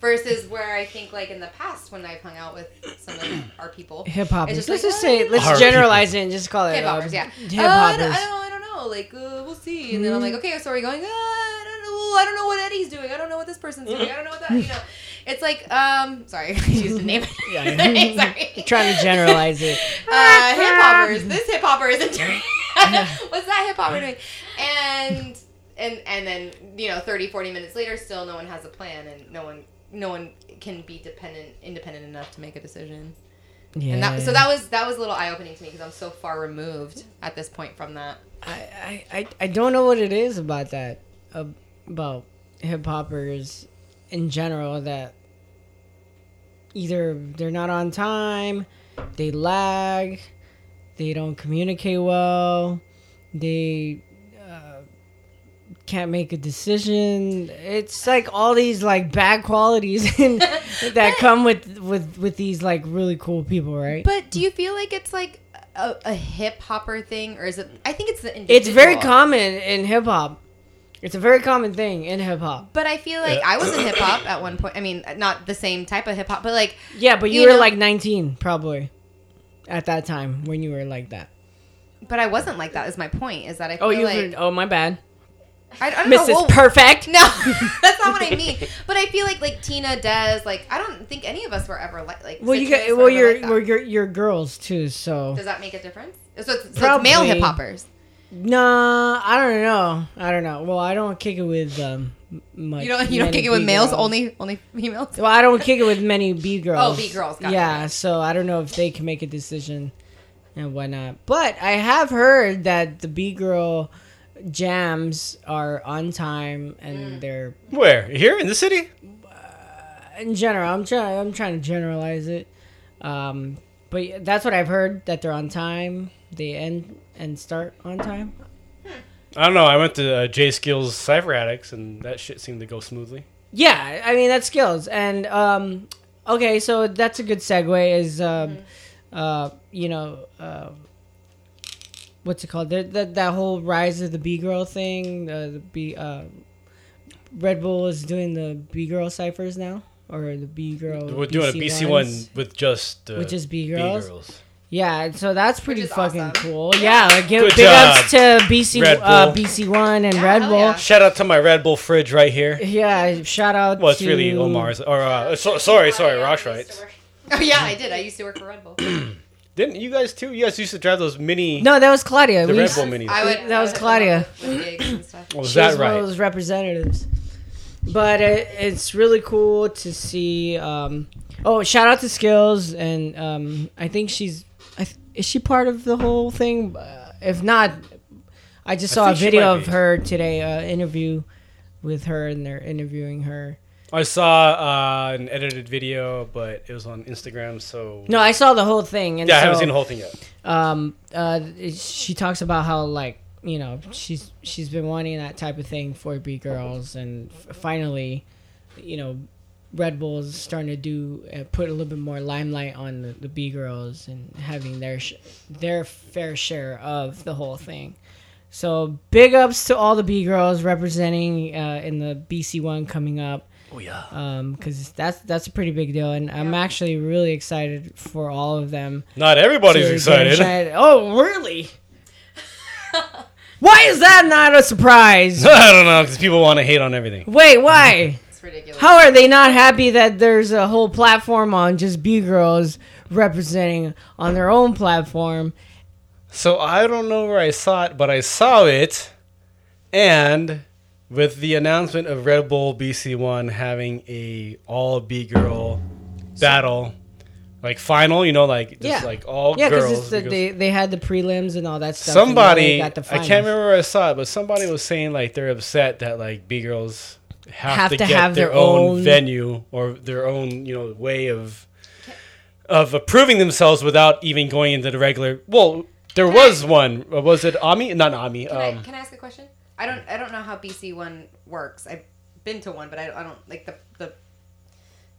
versus where I think like in the past when I've hung out with some of our people, hip hop. It's Let's just just like, say, "Oh, let's Our generalize it and just call it hip um, hoppers, yeah. Hip Uh, I. I don't, I don't know. Like, uh, we'll see. And then I'm like, okay, so are we going? Uh, I don't know. I don't know what Eddie's doing. I don't know what this person's doing. I don't know what that. You know, it's like, um, sorry, I used a name. Yeah. sorry. Trying to generalize it. Uh, hip hoppers. This hip hopper isn't doing. What's that hip hopper doing? And and and then you know, 30, 40 minutes later, still no one has a plan, and no one no one can be dependent independent enough to make a decision. Yeah. And that, so that was that was a little eye opening to me because I'm so far removed at this point from that. I, I, I, don't know what it is about that about hip hoppers in general that either they're not on time, they lag, they don't communicate well, they can't make a decision. It's like all these like bad qualities that come with with with these like really cool people, right? But do you feel like it's like a, a hip hopper thing, or is it? I think it's the It's very common in hip hop. It's a very common thing in hip hop. But I feel like I was in hip hop at one point. I mean, not the same type of hip hop, but like Yeah, but you, You were know- like 19 probably at that time when you were like that. But I wasn't like that. Is my point? Is that I oh, feel Oh, you like were, oh my bad. I, I don't know. Mrs. well- Perfect. No, that's not what I mean. But I feel like like Tina, Des, like I don't think any of us were ever like like. Well, you Citrus got well ever you're like well you're you're girls too, so Does that make a difference? So it's, so it's male hip hoppers. Nah, I don't know. I don't know. Well, I don't kick it with um. Much, You don't you don't kick it with males girls. only only females. Well, I don't kick it with many B girls. Oh, B girls, gotcha. Yeah, so I don't know if they can make a decision and whatnot. But I have heard that the B girl jams are on time Mm. and they're Where? Here in the city? in general. I'm trying. I'm trying to generalize it. Um, but that's what I've heard that they're on time. They end and start on time. I don't know. I went to uh, J Skills Cypher Addicts, and that shit seemed to go smoothly. Yeah, I mean that's skills, and um, okay, so that's a good segue. Is um, uh, you know, uh, what's it called? That that that whole rise of the B girl thing. Uh, the B uh, Red Bull is doing the B girl ciphers now, or the B girl. We're doing a BC one with just uh, With just B B girls? girls. Yeah, so that's pretty fucking awesome. cool. Yeah, like give Good big job, ups to BC Red uh, Bull. BC One and Red Bull. yeah. Shout out to my Red Bull fridge right here. Yeah, shout out. Well, it's to, really Omar's. Or uh, so, sorry, sorry, Roxrite. Oh yeah, I did. I used to work for Red Bull. Didn't you guys too? You guys used to drive those mini. No, that was Claudia. The We Red used- Bull minis. I would. That was I would Claudia. with gigs and stuff. was She that was one of right? those representatives. But it, it's really cool to see. Um, oh, shout out to Skills, and um, I think she's. I th- is she part of the whole thing? Uh, if not, I just saw a video of her today. Uh, interview with her, and they're interviewing her. I saw uh, an edited video, but it was on Instagram, so. No, I saw the whole thing, and yeah, I so, haven't seen the whole thing yet. um uh she talks about how like you know she's she's been wanting that type of thing for b girls and f- finally you know red bull is starting to do uh, put a little bit more limelight on the, the b girls and having their sh- their fair share of the whole thing. So big ups to all the b girls representing uh, in the bc one coming up Oh yeah. um because that's that's a pretty big deal and i'm actually really excited for all of them Not everybody's excited. excited. Oh, really? why is that not a surprise? I don't know because people want to hate on everything. Wait, why? It's ridiculous. How are they not happy that there's a whole platform on just B girls representing on their own platform? So I don't know where I saw it, but I saw it, and with the announcement of Red Bull BC One having a all B girl battle, like final, you know, like just Yeah. like all Yeah, because girls. the, because they they had the prelims and all that stuff. and now they somebody, got the I can't remember where I saw it, but somebody was saying like they're upset that like B girls have, Have to, to get have their, their own, own- venue or their own you know way of of approving themselves without even going into the regular. Well, there was one. Was it Ami? Not Ami. Can, Um, I, can I ask a question? I don't I don't know how BC one works. I've been to one, but I, I don't like the the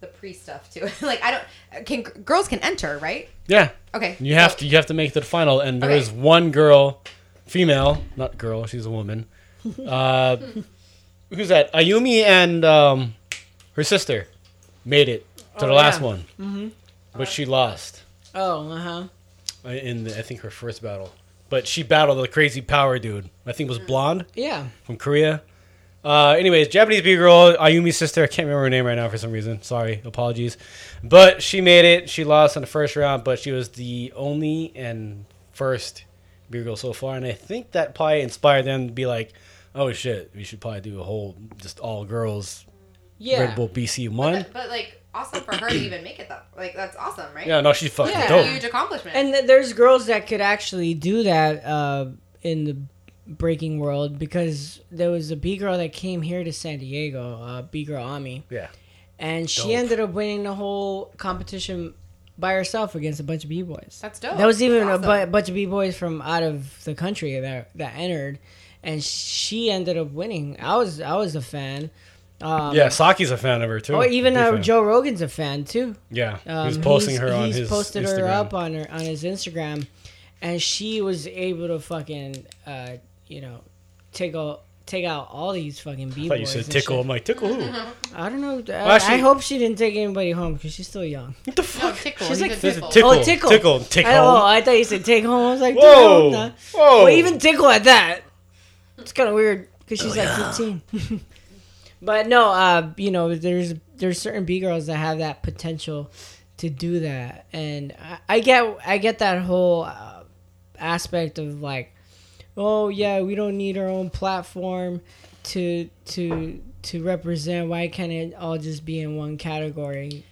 the pre stuff too. like I don't can girls can enter right? yeah. Okay. You have to you have to make the final, and there Okay. is one girl, female, not girl. She's a woman. Uh, who's that? Ayumi and um, her sister made it to the Oh, last yeah. one, mm-hmm. but she lost Oh, uh huh. uh, in the, I think her first battle. But she battled the crazy power dude. I think it was blonde Yeah. from Korea. Uh, anyways, Japanese B girl, Ayumi's sister. I can't remember her name right now for some reason. Sorry, apologies. But she made it. She lost in the first round, but she was the only and first B girl so far. And I think that probably inspired them to be like, "Oh shit, we should probably do a whole just all girls Yeah. Red Bull BC one." But, but like awesome for her to even make it though. like that's awesome, right? Yeah, no, she's fucking Yeah. dope. Huge accomplishment. And th- there's girls that could actually do that uh, in the breaking world because there was a B girl that came here to San Diego, uh, B girl Ami, Yeah, and she Dope. ended up winning the whole competition by herself against a bunch of b boys. That's dope. That was even That's a bu- bunch of b boys from out of the country that that entered, and she ended up winning. I was I was a fan. Um, yeah, Saki's a fan of her too. Oh, even uh. Joe Rogan's a fan too. Yeah, Um, he's posting he's- her on he's his posted her up on her on his Instagram, and she was able to fucking uh, you know take all take out all these fucking b I thought boys. you said tickle. I'm like tickle who? I don't know. I, actually- I hope she didn't take anybody home because she's still young. What the fuck? No, tickle. She's like a This is tickle. tickle. Oh, tickle. Tickle. Take I, home. oh, I thought you said take home. I was like, Whoa. Whoa. Well, even tickle at that. It's kind of weird because Oh, she's like 15. but no, uh, you know, there's there's certain b girls that have that potential to do that, and I, I get I get that whole uh, aspect of like, oh yeah, we don't need our own platform to to to represent. Why can't it all just be in one category?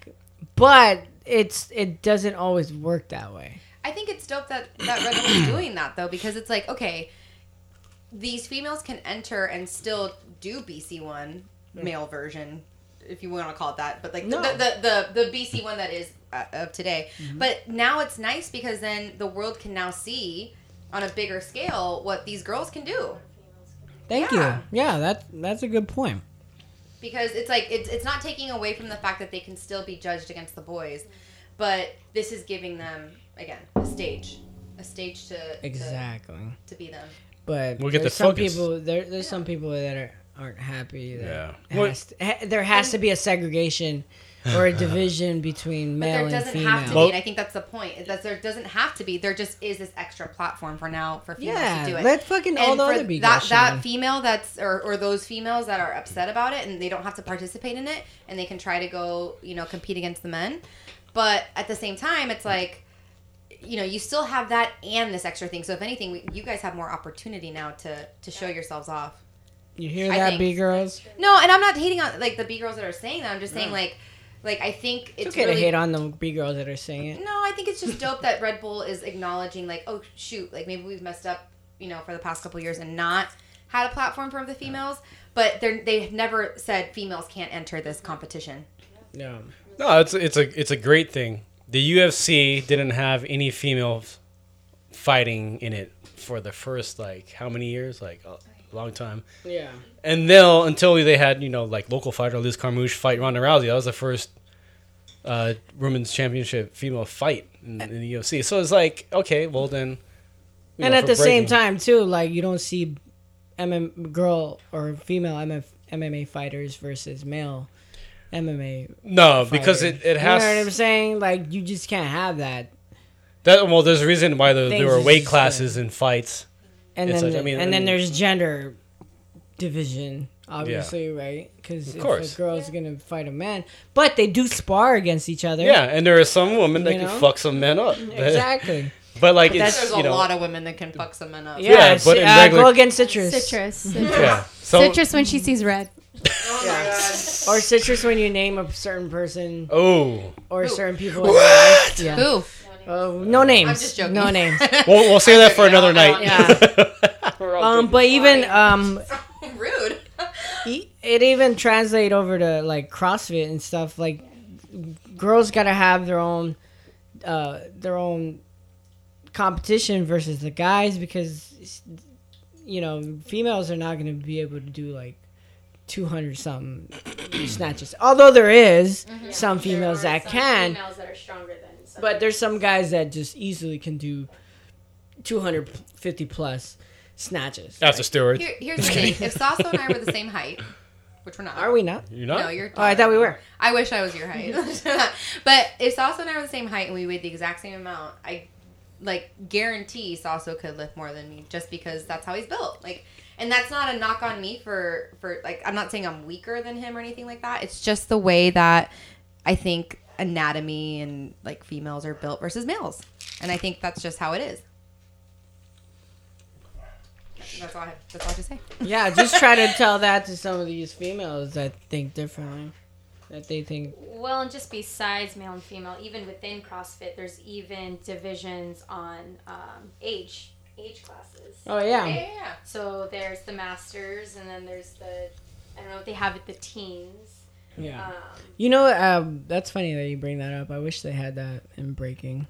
But it's it doesn't always work that way. I think it's dope that that Red is doing that though, because it's like okay, these females can enter and still do BC one male version, if you want to call it that, but like No. the, the the the BC one that is uh, of today. But now it's nice because then the world can now see on a bigger scale what these girls can do. Thank Yeah. you. Yeah, that that's a good point. because it's like it's, it's not taking away from the fact that they can still be judged against the boys but this is giving them again a stage a stage to to, Exactly. to be them But We'll get there's the some focus. people there. There's some people that are, aren't happy. That Yeah. it What- has to- ha- there has to be a segregation or a division between but male there and doesn't female. have to be and i think that's the point is that there doesn't have to be there just is this extra platform for now for females yeah, to do it let fucking all and the other be that that shine. female that's or, or those females that are upset about it and they don't have to participate in it and they can try to go you know compete against the men but at the same time it's like you know you still have that and this extra thing so if anything we, you guys have more opportunity now to to show yourselves off You hear I that, think- B girls? no and i'm not hating on like the b girls that are saying that i'm just saying like like i think it's, It's okay really to hate on the B girls that are saying it. no, I think it's just dope that Red Bull is acknowledging, like, oh shoot, like maybe we've messed up, you know, for the past couple years and not had a platform for the females. But they're they've never said females can't enter this competition. No. No, it's it's a it's a great thing. The UFC didn't have any females fighting in it for the first like how many years? Like a long time. Yeah. And they'll until they had you know like local fighter Liz Carmouche fight Ronda Rousey. That was the first uh, women's championship female fight in, in the UFC. So it's like okay, well then. and know, at for the same time, too, like you don't see MM girl or female MF, MMA fighters versus male MMA. no, because it, it has You know what I'm saying? Like you just can't have that. that. Well, there's a reason why the, there were weight classes in fights. And It's then, like, I mean, and I then there's gender division, obviously, right? Because if course. a girl's gonna fight a man, but they do spar against each other. Yeah, and there are some women that You can fuck some men up. exactly. But like But it's There's you a know lot of women that can fuck some men up. Yeah, Yeah, but but uh, regular- go against citrus. Citrus. Citrus. yeah. So Citrus when she sees red. Yeah, Or citrus when you name a certain person oh, or certain people. What? Yeah. Who? Oh, no names. I'm just joking. No names. we'll, we'll say that for another night. Yeah. Um, joking. but even um, Rude. e- it even translate over to like CrossFit and stuff. Like girls gotta have their own, uh, their own competition versus the guys because you know females are not gonna be able to do like. 200 something snatches. Although there is some females that can, Females that are stronger than. Some but there's some guys that just easily can do 250 plus snatches. after steroids. Here, here's the thing: if Sasso and I were the same height, which we're not, Are we not? You're not. No, you're. Oh, I thought we were. I wish I was your height. but if Sasso and I were the same height and we weighed the exact same amount, I like guarantee Sasso could lift more than me just because that's how he's built. Like, and that's not a knock on me for for like I'm not saying I'm weaker than him or anything like that. It's just the way that I think anatomy and like females are built versus males, and I think that's just how it is. That's all I have. That's all I have to say. Yeah, just try to tell that to some of these females that think differently. That they think Well, and just besides male and female, even within CrossFit, there's even divisions on um, age age classes. Oh yeah. Yeah, yeah, yeah. So there's the masters, and then there's the I don't know if they have it the teens, Yeah. Um, You know, um, that's funny that you bring that up. I wish they had that in breaking.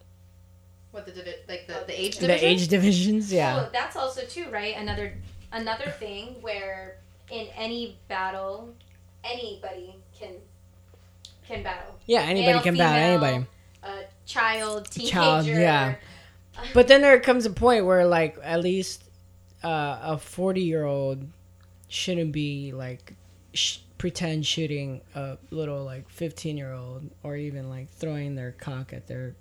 What the divi- like the, the age The age divisions, yeah. So that's also too right. Another another thing where in any battle, anybody can can battle. Yeah, anybody Male, can battle anybody. A child, teenager. Child, yeah. But then there comes a point where, like, at least uh, a 40 year old shouldn't be, like, sh- pretend shooting a little, like, 15 year old or even, like, throwing their cock at their.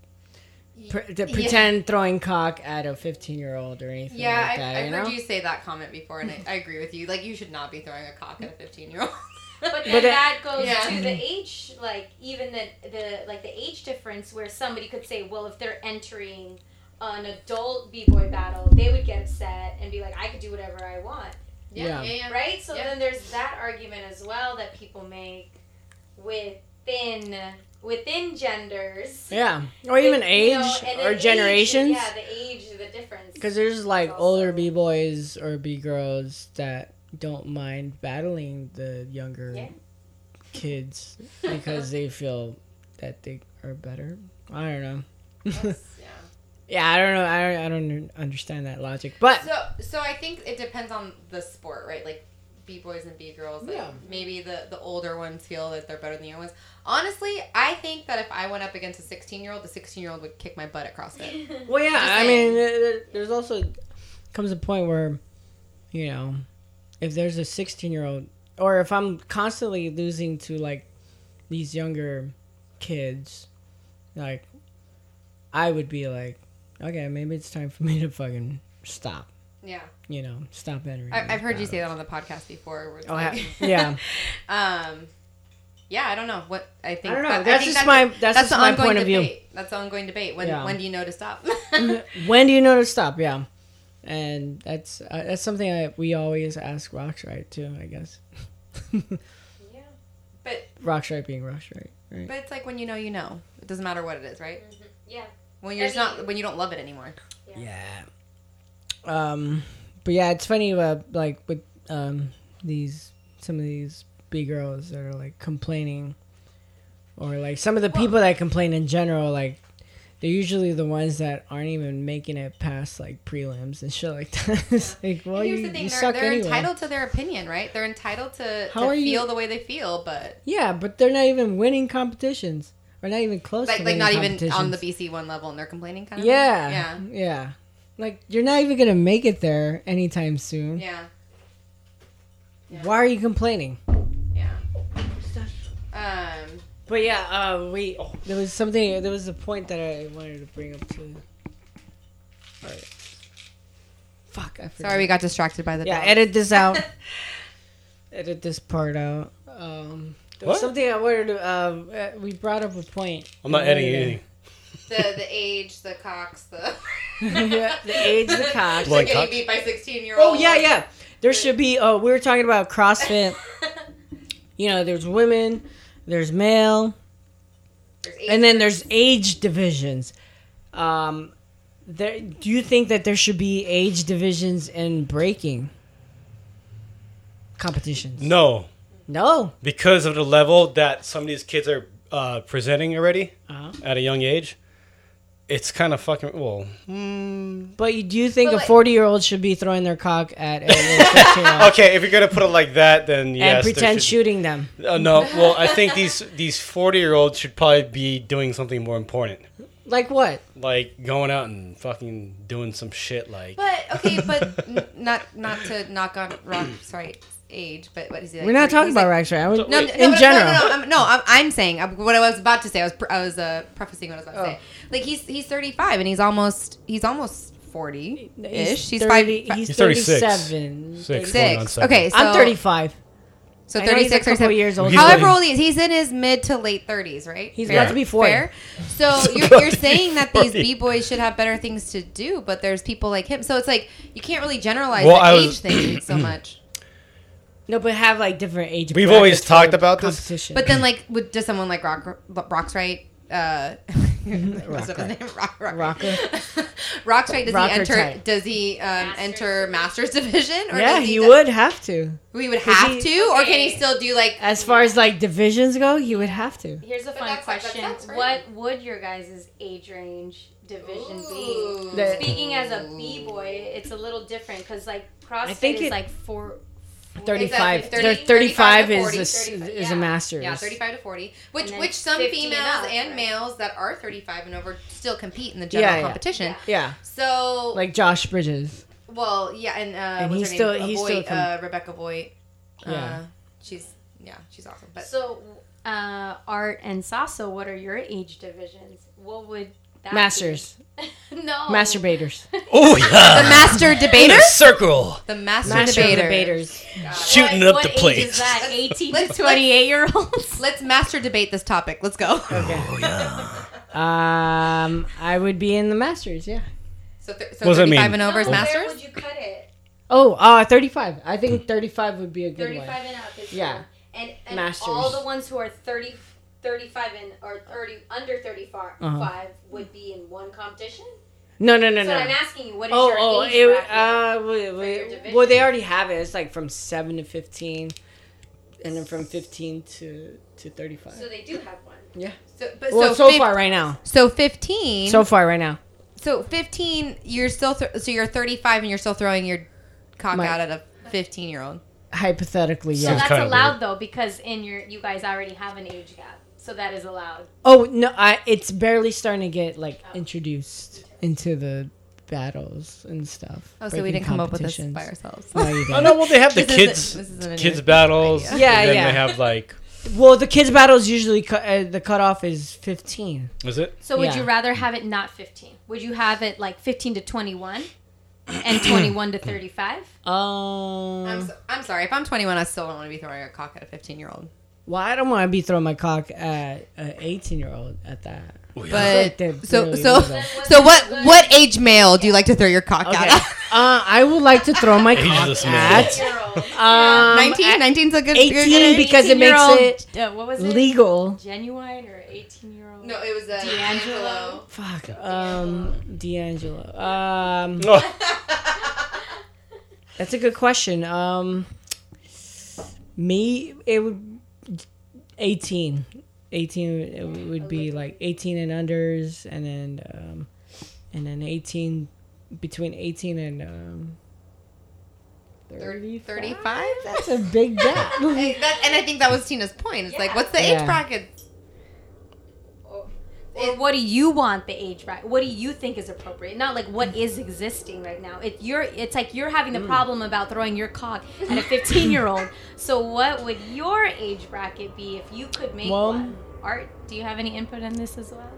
Pre- to Yeah. pretend throwing cock at a 15 year old or anything Yeah, like I, have I you heard know? you say that comment before, and I, I agree with you. Like, you should not be throwing a cock at a 15 year old. But then But it- that goes Yeah. to the age, like even the the like the age difference, where somebody could say, well, if they're entering an adult b boy battle, they would get upset and be like, I could do whatever I want, Yeah. yeah. right? So Yeah. then there's that argument as well that people make within within genders. Yeah. Or even You age know, or then age- generations. yeah, the age, the difference. Because there's like Also- older b boys or b girls that don't mind battling the younger Yeah. kids because they feel that they are better. I don't know. That's- yeah. Yeah, I don't know. I don't, I don't understand that logic. But So, so I think it depends on the sport, right? Like b boys and b girls. Like Yeah. Maybe the the older ones feel that they're better than the young ones. Honestly, I think that if I went up against a 16 year old, the 16 year old would kick my butt at CrossFit. well, yeah. I mean, there- there- there's also comes a point where, you know, if there's a 16 year old, or if I'm constantly losing to like these younger kids, like I would be like, okay, maybe it's time for me to fucking stop. yeah. You know, stop entering. I, I've heard you say that on the podcast before. Where it's Oh, like- yeah. um, yeah, I don't know what I think. I don't know. that- That's think just my- that's just the my ongoing point of view. debate. That's the ongoing debate. When Yeah. when do you know to stop? when do you know to stop? Yeah, and that's uh, that's something I, we always ask Roxrite too. I guess yeah. but Roxrite being Roxrite. Right. but it's like when you know, you know. It doesn't matter what it is, right? Yeah. When you're just not when you don't love it anymore. Yeah. Um, but yeah, it's funny. Uh, like with um these some of these b girls that are like complaining, or like some of the people that complain in general, like. They're usually the ones that aren't even making it past like prelims and shit like that. it's like, well, And here's you, the thing: you they're, suck they're anyway. entitled to their opinion, right? They're entitled to, How to are you- feel the way they feel, but Yeah, but they're not even winning competitions, or not even close. like to like not even on the. BC one level, and they're complaining kind of. Yeah, thing? yeah, Like you're not even gonna make it there anytime soon. yeah, yeah, Why are you complaining? yeah, yeah. Um, But yeah, uh, we there was something. There was a point that I wanted to bring up to. Alright. Fuck! I forgot. sorry, we got distracted by the. Yeah, dog. edit this out. edit this part out. Um, there was What? something I wanted to. Um, uh, we brought up a point. I'm not I editing anything. the the age, the cocks, the yeah, the age, the cock. Blowing getting cocks? beat by sixteen year Oh yeah, yeah. There should be. Oh, we were talking about CrossFit. you know, there's women, there's male, There's and then there's age divisions. Um, there. Do you think that there should be age divisions in breaking competitions? No, No. because of the level that some of these kids are uh, presenting already Uh-huh. at a young age. It's kind of fucking well. mm, But you- do you think But a 40 year old should be throwing their cock at a 15 year old Okay, if you're gonna put it like that, then yes. and pretend should- shooting them? Uh, no, well, I think these these forty year olds should probably be doing something more important, Like what? like going out and fucking doing some shit. Like But okay, but n- not not to knock on Roxrite age, but what is he? Like, We're not he's talking like- about Rex, right? I was, No, no, in no, general. No, no, no, I'm, no I'm, I'm saying uh, what I was about to say. I was pr- I was uh, prefacing what I was about to say. Like he's he's 35 and he's almost he's almost 40 ish. He's, 30 five. He's, He's 36. 37. Six. 36. Six. Okay, so I'm 35. So I know he's a 36 or couple 37 years older. He's However old he is, he's in his mid to late 30s, right? He's Fair? about to be 40. Fair? So you're, you're saying that these b boys should have better things to do, but there's people like him. So it's like you can't really generalize Well, the I age was- thing so much. No, but have like different age. We've always talked about this. But then, like, with does someone like Rock Roxrite? Uh, what's up his Rocker. name? Rock, Rock, Rocker. Roxrite. Does Rocker he enter? type. Does he um, enter Masters division? Or yeah, does he do- would have to. We would have he- to, or can he still do like? As far as like divisions go, he would have to. Here's a fun that's- question: sounds right. What would your guys' age range division Ooh. be? The- Speaking as a b boy, it's a little different because like CrossFit think is it- like four. 35. Exactly, Thir- 30, 35 to is 40, a, s- 35, is yeah. a master's. Yeah, thirty-five to forty. Which which some 50 and females up, and right? males that are thirty-five and over still compete in the general Yeah, yeah. competition. Yeah, So like Josh Bridges. well, yeah, and, uh, And what's he's her still- name? Uh, he's Voigt, still com- uh, Rebecca Voigt. Yeah. Uh, she's yeah, she's awesome. But So, uh, Art and Sasso, what are your age divisions? What would that? Masters. no. Masturbators. Oh yeah. the master In debater, a circle. the master, Master debater. debaters. Shooting what, up what the age plates. is that? 18 Let's- to 28 year olds? Let's master debate this topic. Let's go. Okay. Oh yeah. Um, I would be in the masters. Yeah. So, th- so What does that thirty-five mean? and over is Where masters. would you cut it? Oh, uh, 35. I think 35 would be a good 35 one. and up is Yeah. fine. And, and Masters. all the ones who are 30, 35 and or 30 under 35 Uh-huh. would be in one competition. No, no, no, so no. I'm asking you, what is Oh, your oh, age it, bracket? uh, wait, your well, they already have it. It's like from 7 to 15, and then from 15 to, to 35. so they do have one. yeah. So, but Well, so, so fif- far right now. So fifteen. So far right now. So 15, you're still th- so you're 35 and you're still throwing your cock My- out at a 15 year old. Hypothetically, So yeah. Sounds that's allowed weird. though because in your you guys already have an age gap. So that is allowed. Oh, no, I, it's barely starting to get, like, introduced into the battles and stuff. Oh, so we didn't come up with this competitions. by ourselves. No, you Oh didn't. no, well they have the This kids isn't- this isn't kids battles. idea. Yeah, and then yeah. they have like Well, the kids' battles usually, cu- uh, the cutoff is 15. is it? So would Yeah. you rather have it not 15? Would you have it like 15 to 21 and 21 to 35? Um, I'm, so, I'm sorry. If I'm 21, I still don't want to be throwing a cock at a 15 year old. Well, I don't want to be throwing my cock at an 18 year old at that. But Like they're so really so little. so what what age male do you like to throw your cock Okay. at? uh, I would like to throw my cock Ageless man. at um, 19? at 19's a good 18 good age. because it makes 18-year-old, it uh, what was it? legal. Genuine or 18 year old? No, it was uh, D'Angelo. Fuck. Um, D'Angelo. Um, Oh, that's a good question. Um, me, it would 18. 18 it would be like 18 and unders, and then um, and then 18 between 18 and um, 30, 35. 35? That's a big gap. Hey, that, and I think that was Tina's point. It's like, what's the age bracket? What do you want the age bracket? What do you think is appropriate? Not like what is existing right now. It you're it's like you're having Mm. the problem about throwing your cock at a 15 year old. So what would your age bracket be if you could make Well- one? Art, do you have any input in this as well?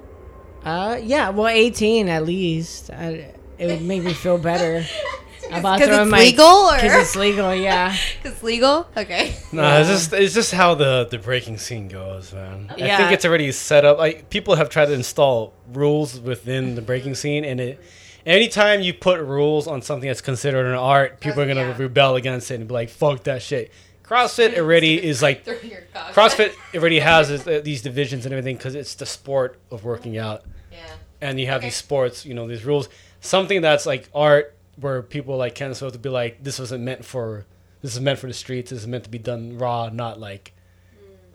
Uh, yeah, well, 18 at least. I, it would make me feel better about 'Cause throwing it's my legal, or- because it's legal. Yeah, Because legal? Okay. no, it's just it's just how the the breaking scene goes, man. I think it's already set up. Like people have tried to install rules within the breaking scene, and it. Anytime you put rules on something that's considered an art, people are gonna Yeah. rebel against it and be like, "Fuck that shit." CrossFit already is like Throw your cock. CrossFit already has uh, these divisions and everything because it's the sport of working out, Yeah. and you have Okay. these sports, you know, these rules. Something that's like art, where people like Ken Swift to be like, "This wasn't meant for, this is meant for the streets. This is meant to be done raw, not like."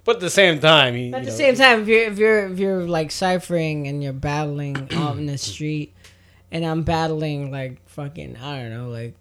But at the same time, you, but at you the know, same time, if you're if you're if you're like ciphering and you're battling out in the street, and I'm battling like fucking I don't know like.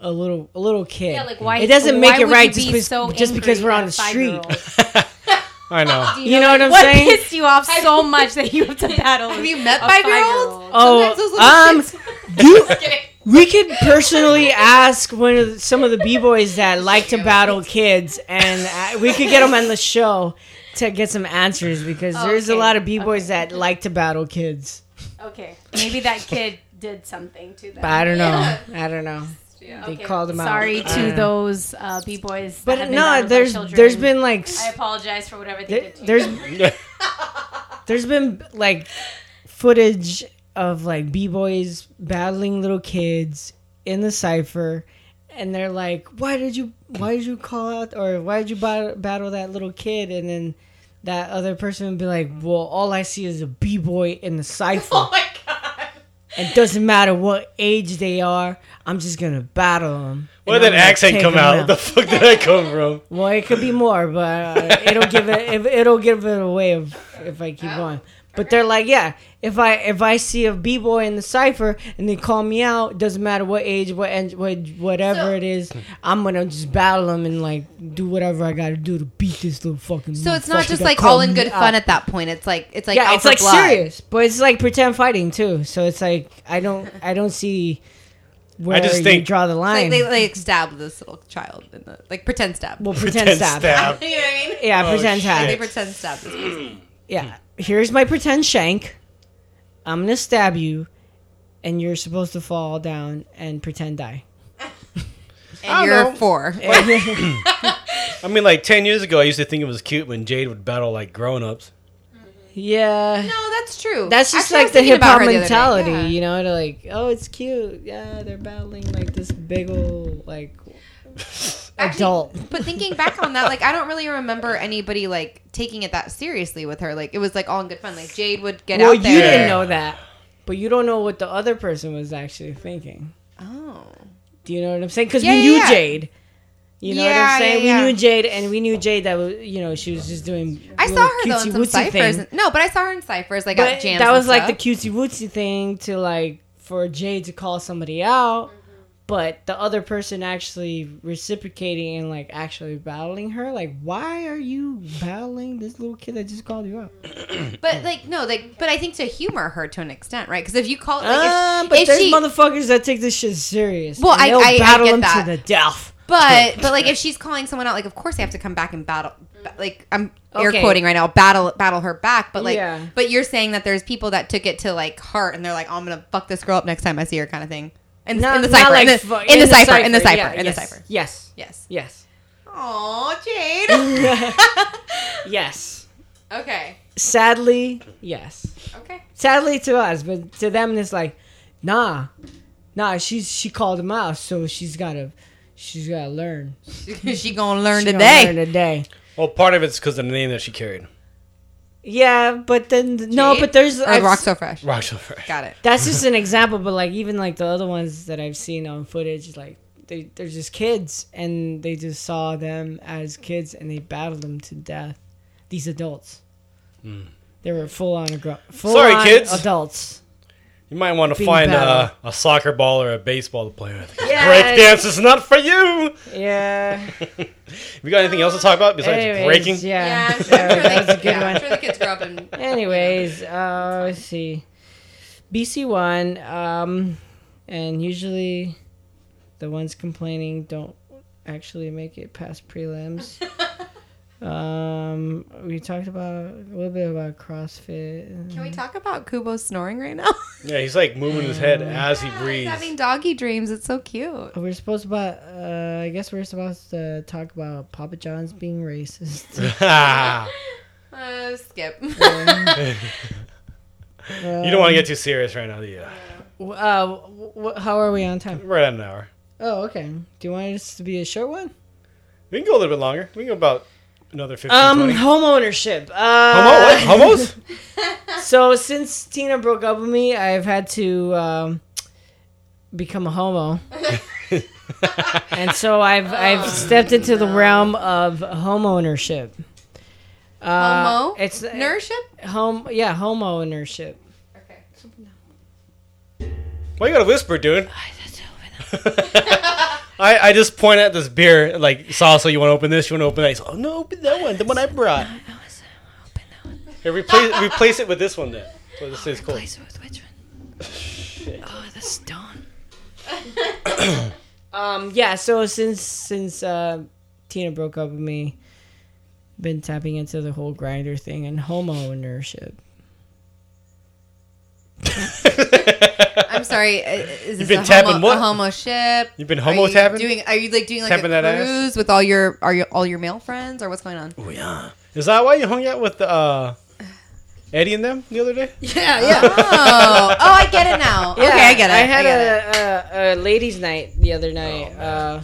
A little, a little kid. Yeah, like why It doesn't why make it right you just, be because, so just because we're on the street. I know. Do You know what I'm what saying? pissed you off so much that you have to battle? Have you met a five-year-olds? Oh, Sometimes those little um, kids- you, Just kidding. We could personally ask one of the, some of the b boys that like to battle kids, and uh, we could get them on the show to get some answers because there's a lot of b boys okay. that like to battle kids. Okay, maybe that kid did something to them. But I don't know. Yeah. I don't know. They Okay, called them out. Sorry to those uh, b boys. But no, there's there's been like I apologize for whatever they there- did to there's there's been like footage of like b-boys battling little kids in the cipher and they're like why did you why did you call out or why did you battle, that little kid and then that other person would be like well all i see is a b-boy in the cipher Oh my god. and doesn't matter what age they are, I'm just gonna battle them. Where did that accent come out? What the fuck did that come from? Well, it could be more, but uh, it'll give it it'll give it away if if I keep going. But they're like, yeah, if I if I see a b boy in the cipher and they call me out, doesn't matter what age, what en- what whatever So- it is, I'm gonna just battle them and like do whatever I gotta do to beat this little fucking. So it's not just like all in me good out. fun at that point. It's like it's like yeah, out it's like blood. serious, but it's like pretend fighting too. So it's like I don't I don't see where just you think- draw the line. Like they like stab this little child in the like pretend stab. well, pretend, Pretend stab. stab. you know what I mean? Yeah, Oh, pretend shit. Like, they pretend stab this person. Yeah, here's my pretend shank. I'm gonna stab you, and you're supposed to fall down and pretend die. and you're four. I mean, like ten years ago, I used to think it was cute when Jade would battle like grown-ups. Yeah. No, that's true. That's just Actually, like the hip about hop her the other day. mentality, Yeah. you know, to like, oh, it's cute. Yeah, they're battling like this big old like Actually, adult. But thinking back on that, like I don't really remember anybody like taking it that seriously with her. Like it was like all in good fun. Like Jade would get well, out there. you didn't know that, but you don't know what the other person was actually thinking. Oh. Do you know what I'm saying? Because Yeah, we yeah, knew yeah. Jade. You know what I'm saying? yeah, yeah. We knew Jade, and we knew Jade that was, you know, she was just doing. I saw little her though in some ciphers. thing. No, but I saw her in ciphers. Like But at jams. that and was like the cutesy wootsy thing to like for Jade to call somebody out, but the other person actually reciprocating and like actually battling her. Like, why are you battling this little kid that just called you out? But like no, like but I think to humor her to an extent, right? Because if you call like Uh, if, but if there's she, motherfuckers that take this shit serious. Well, I- I- I battle get them that. to the death. But but like if she's calling someone out, like of course they have to come back and battle. Like I'm air Okay. quoting right now, battle battle her back. But like, Yeah. but you're saying that there's people that took it to like heart, and they're like, oh, I'm gonna fuck this girl up next time I see her, kind of thing. In, Not- in the cipher, like in, the, fu- in, the cipher, in the cipher, yeah, in yes, the cipher. Yes, Yes. yes, Oh, Jade. yes. okay. Sadly, yes. Okay. Sadly to us, but to them it's like, nah, nah. She's she called him out, so she's gotta, she's gotta learn. she gonna learn She gonna today. learn today. Well, part of it's because of the name that she carried. Yeah, but then no, but there's Or I've rock so fresh. Rock so fresh. Got it. that's just an example, but like even like the other ones that I've seen on footage, like they they're just kids and they just saw them as kids and they battled them to death. These adults, hmm. they were full on agro- full Sorry, on kids. adults. You might want to Being find battled. uh, a soccer ball or a baseball to play with. Yeah. Break dance is not for you. Yeah. We got anything else to talk about besides Anyways, breaking? Yeah, Yeah, I'm sure, I'm that was a good yeah, I'm one. sure the kids grow up and Anyways, uh, let's see. BC one, um, and usually the ones complaining don't actually make it past prelims. um, we talked about a little bit about CrossFit. Can we talk about Kubo snoring right now? Yeah, he's like moving his head as he He's breathes. having doggy dreams. It's so cute. We're supposed about. Uh, I guess we're supposed to talk about Papa John's being racist. Uh, skip. you don't want to get too serious right now, do you? uh, w- w- how are we on time? Right at an hour. Oh, okay. Do you want this to be a short one? We can go a little bit longer. We can go about another 15, Um, 20. home ownership. Uh, Homo? What? Homos? So since Tina broke up with me, I've had to um, become a homo, and so I've I've stepped into the realm of home ownership. Uh, Homo? It's Nouriship? home. Yeah, home ownership. Okay. Why you gotta whisper, dude? I, I just point at this beer, like, Salsa, you want to open this? You want to open that? He's like, oh, no, open that one, the one I brought. Here, replace, replace it with this one then. So this is cool. Oh, the stone. um. Yeah. So since since uh, Tina broke up with me, been tapping into the whole Grindr thing and home ownership. I'm sorry. uh, Is this been a tapping homo, what? A homo ship? You've been Are homo you tapping? Doing? Are you like doing like Tapping a that ass? cruise with all your are you all your male friends or what's going on? Oh, yeah. Is that why you hung out with uh, Eddie and them the other day? Yeah. Yeah. Oh, oh, I get it now. okay, I get it. I had get it. a, a, a ladies' night the other night uh,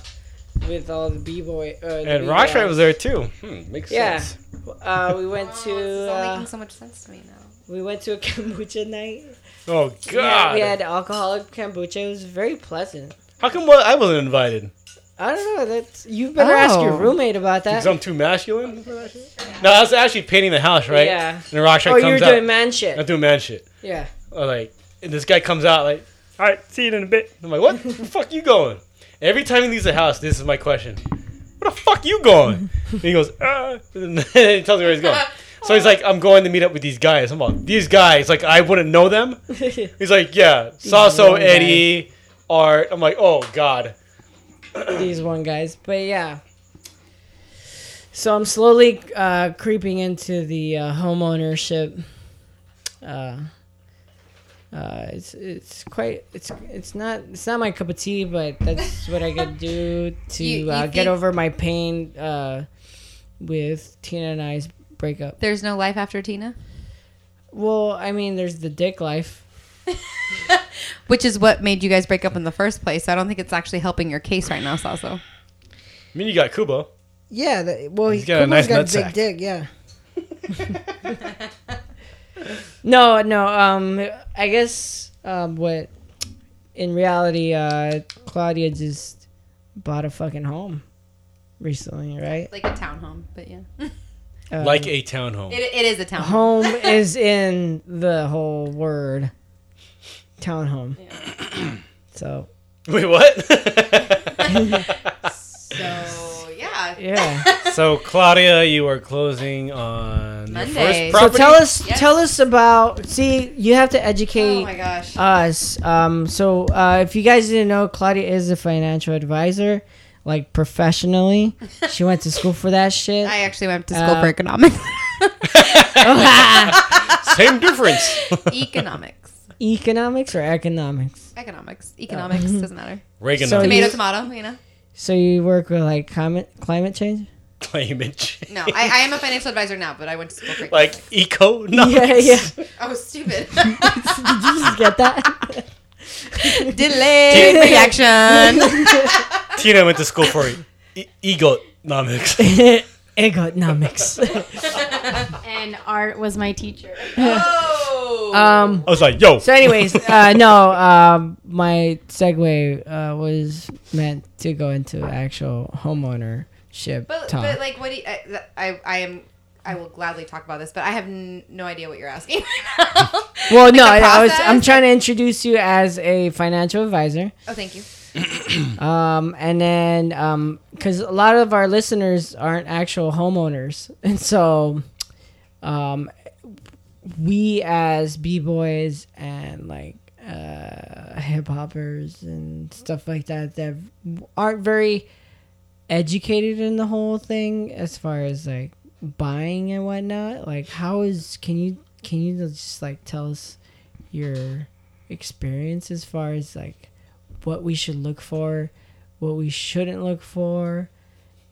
with all the b boy. Uh, the And B-boys. Roxrite was there too. Hmm, makes Yeah. sense. Uh, we went Oh, to this is all uh, making so much sense to me now. we went to a kombucha night. Oh Yeah, God! we had alcoholic kombucha. It was very pleasant. How come wa- I wasn't invited? I don't know. That's you better ask your Oh. roommate about that. Because I'm too masculine for that shit? No, I was actually painting the house, right? Yeah. And the rock oh, comes you were out. doing man shit. I'm doing man shit. Yeah. Like, and this guy comes out like, all right, see you in a bit. I'm like, what? Where the fuck you going? Every time he leaves the house, this is my question. Where the fuck you going? And he goes, uh, and then he tells me where he's going. So he's like, I'm going to meet up with these guys. I'm like, these guys, like, I wouldn't know them. He's like, yeah, Sasso, Eddie, Art. I'm like, oh god. These one guys, but yeah. So I'm slowly uh, creeping into the uh, home ownership. Uh, uh, it's it's quite it's it's not it's not my cup of tea, but that's what I could do to You- you uh, get over my pain uh, with Tina and I's breakup. There's no life after Tina, Well, I mean, there's the dick life. which is what made you guys break up in the first place. So I don't think it's actually helping your case right now, Sasso. I mean, you got Kubo. Yeah, the, well, He's got a nice got nutsack. dick. Yeah. no, no. Um, I guess um, what in reality, uh, Claudia just bought a fucking home recently, right? Like a townhome, but yeah, Um, like a townhome. it, it is a townhome. home is in the whole word townhome. So Wait, what? So yeah, yeah. so Claudia, you are closing on Monday. your first so tell us, Yes. tell us about. See, you have to educate. Oh my gosh. us. Um, so uh, if you guys didn't know, Claudia is a financial advisor, like professionally. She went to school for that shit. I actually went to school Uh, for economics. Same difference. economics. Economics or economics? Economics. Economics Uh, doesn't matter. Reagan So Tomato, you- tomato, you know? So you work with like climate climate change? climate change. No, I, I am a financial advisor now, but I went to school for like eco. No. Yeah, yeah. Oh, stupid. Did you just get that? Delayed reaction. Tina went to school for e- egonomics. Economics. And art was my teacher. oh. um. I was like, yo. So, anyways, uh, no. Um, my segue uh, was meant to go into actual homeownership but, talk. but like, what do you, I, I, I am, I will gladly talk about this, but I have n- no idea what you're asking well, Like no, I, was. I'm trying to introduce you as a financial advisor. Oh, thank you. Um, and then, um, because a lot of our listeners aren't actual homeowners, and so, um, we as b boys and like uh, hip hoppers and stuff like that that aren't very educated in the whole thing as far as like buying and whatnot. Like, how is can you can you just like tell us your experience as far as like what we should look for, what we shouldn't look for,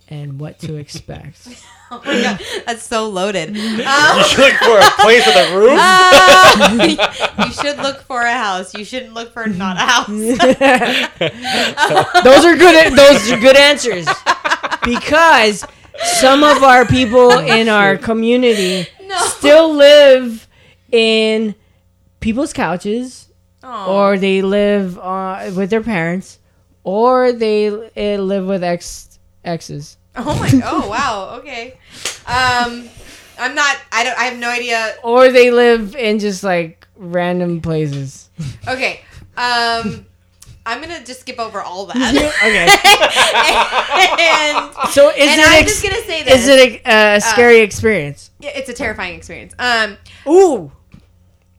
and what to expect. Oh my god, that's so loaded. You Um, should look for a place with a roof. uh, you should look for a house. You shouldn't look for not a house. those are good. Those are good answers because some of our people in our community still live in people's couches, Aw. or they live uh, with their parents, or they uh, live with ex exes. Oh my! Oh wow. Okay. Um, I'm not. I don't. I have no idea. Or they live in just like random places. Okay. Um, I'm gonna just skip over all that. Okay. and So is and it I'm ex- just gonna say this. Is it a, a scary experience? Yeah, it's a terrifying experience. Um, Ooh.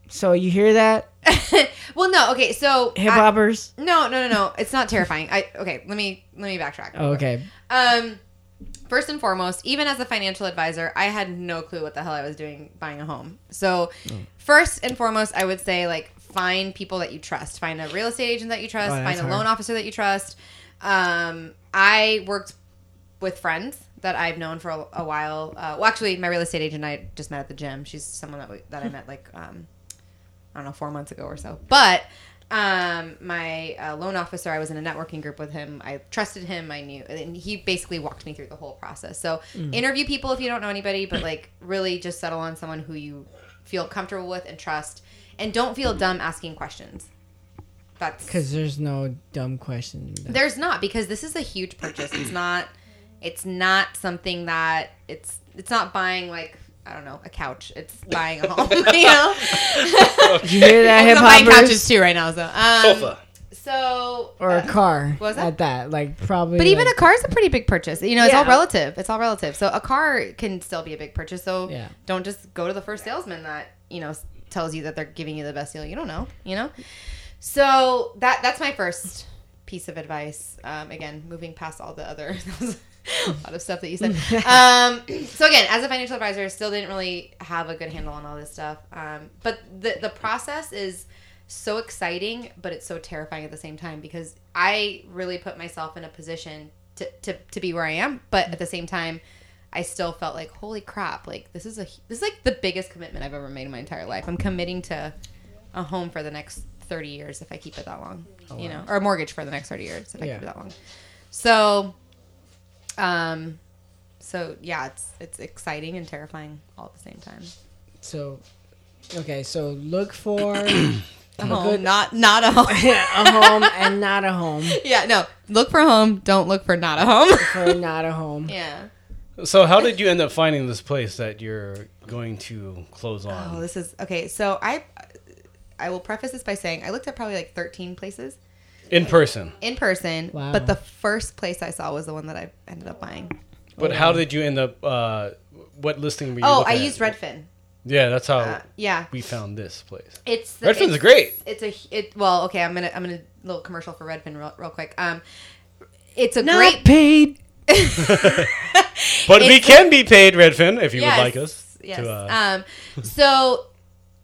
So you hear that, well, no. Okay, so hip hoppers? No, no, no, no. It's not terrifying. I okay. Let me let me backtrack. Oh, okay. Um, first and foremost, even as a financial advisor, I had no clue what the hell I was doing buying a home. So, first and foremost, I would say like find people that you trust. Find a real estate agent that you trust. Oh, find a hard. loan officer that you trust. Um, I worked with friends that I've known for a, a while. Uh, well, actually, my real estate agent I just met at the gym. She's someone that we, that I met like um, I don't know four months ago or so. But um, my uh, loan officer, I was in a networking group with him. I trusted him. I knew, and he basically walked me through the whole process. So interview people if you don't know anybody, but like really just settle on someone who you feel comfortable with and trust. And don't feel dumb asking questions. That's Because there's no dumb question. there's not because this is a huge purchase. It's not. It's not something that it's. It's not buying like I don't know a couch. It's buying a home. you know. Did you hear that, hip I'm buying couches too right now. So. Um, Sofa. So. Or a car. What was that? At that, like probably. But even like, a car is a pretty big purchase. You know, it's all relative. It's all relative. So a car can still be a big purchase. So Yeah. don't just go to the first salesman that you know s- tells you that they're giving you the best deal. You don't know. You know. So that that's my first piece of advice. Um, again, moving past all the other. a lot of stuff that you said. Um, so again, as a financial advisor, still didn't really have a good handle on all this stuff. Um, but the the process is so exciting, but it's so terrifying at the same time because I really put myself in a position to, to, to be where I am, but at the same time, I still felt like, holy crap, like this is a this is like the biggest commitment I've ever made in my entire life. I'm committing to a home for the next 30 years if I keep it that long, you know, or a mortgage for the next 30 years if I keep it that long. So, um, so yeah, it's it's exciting and terrifying all at the same time. So, okay, so look for A home, not not a home. a home and not a home. yeah, no. Look for a home. Don't look for not a home. For not a home. yeah. So how did you end up finding this place that you're going to close on? Oh, this is okay. So I, I will preface this by saying I looked at probably like 13 places In person. in person, Wow. but the first place I saw was the one that I ended up buying. But how did you end up? Uh, what listing were you? Oh, I at? used Redfin. Yeah, that's how Uh, yeah, we found this place. it's the, Redfin's it's, great. It's a it. Well, okay, I'm gonna I'm gonna little commercial for Redfin real, real quick. Um, it's a Not great. paid. But we can be paid, Redfin, if you Yes, would like us. Yes. To, uh, um, so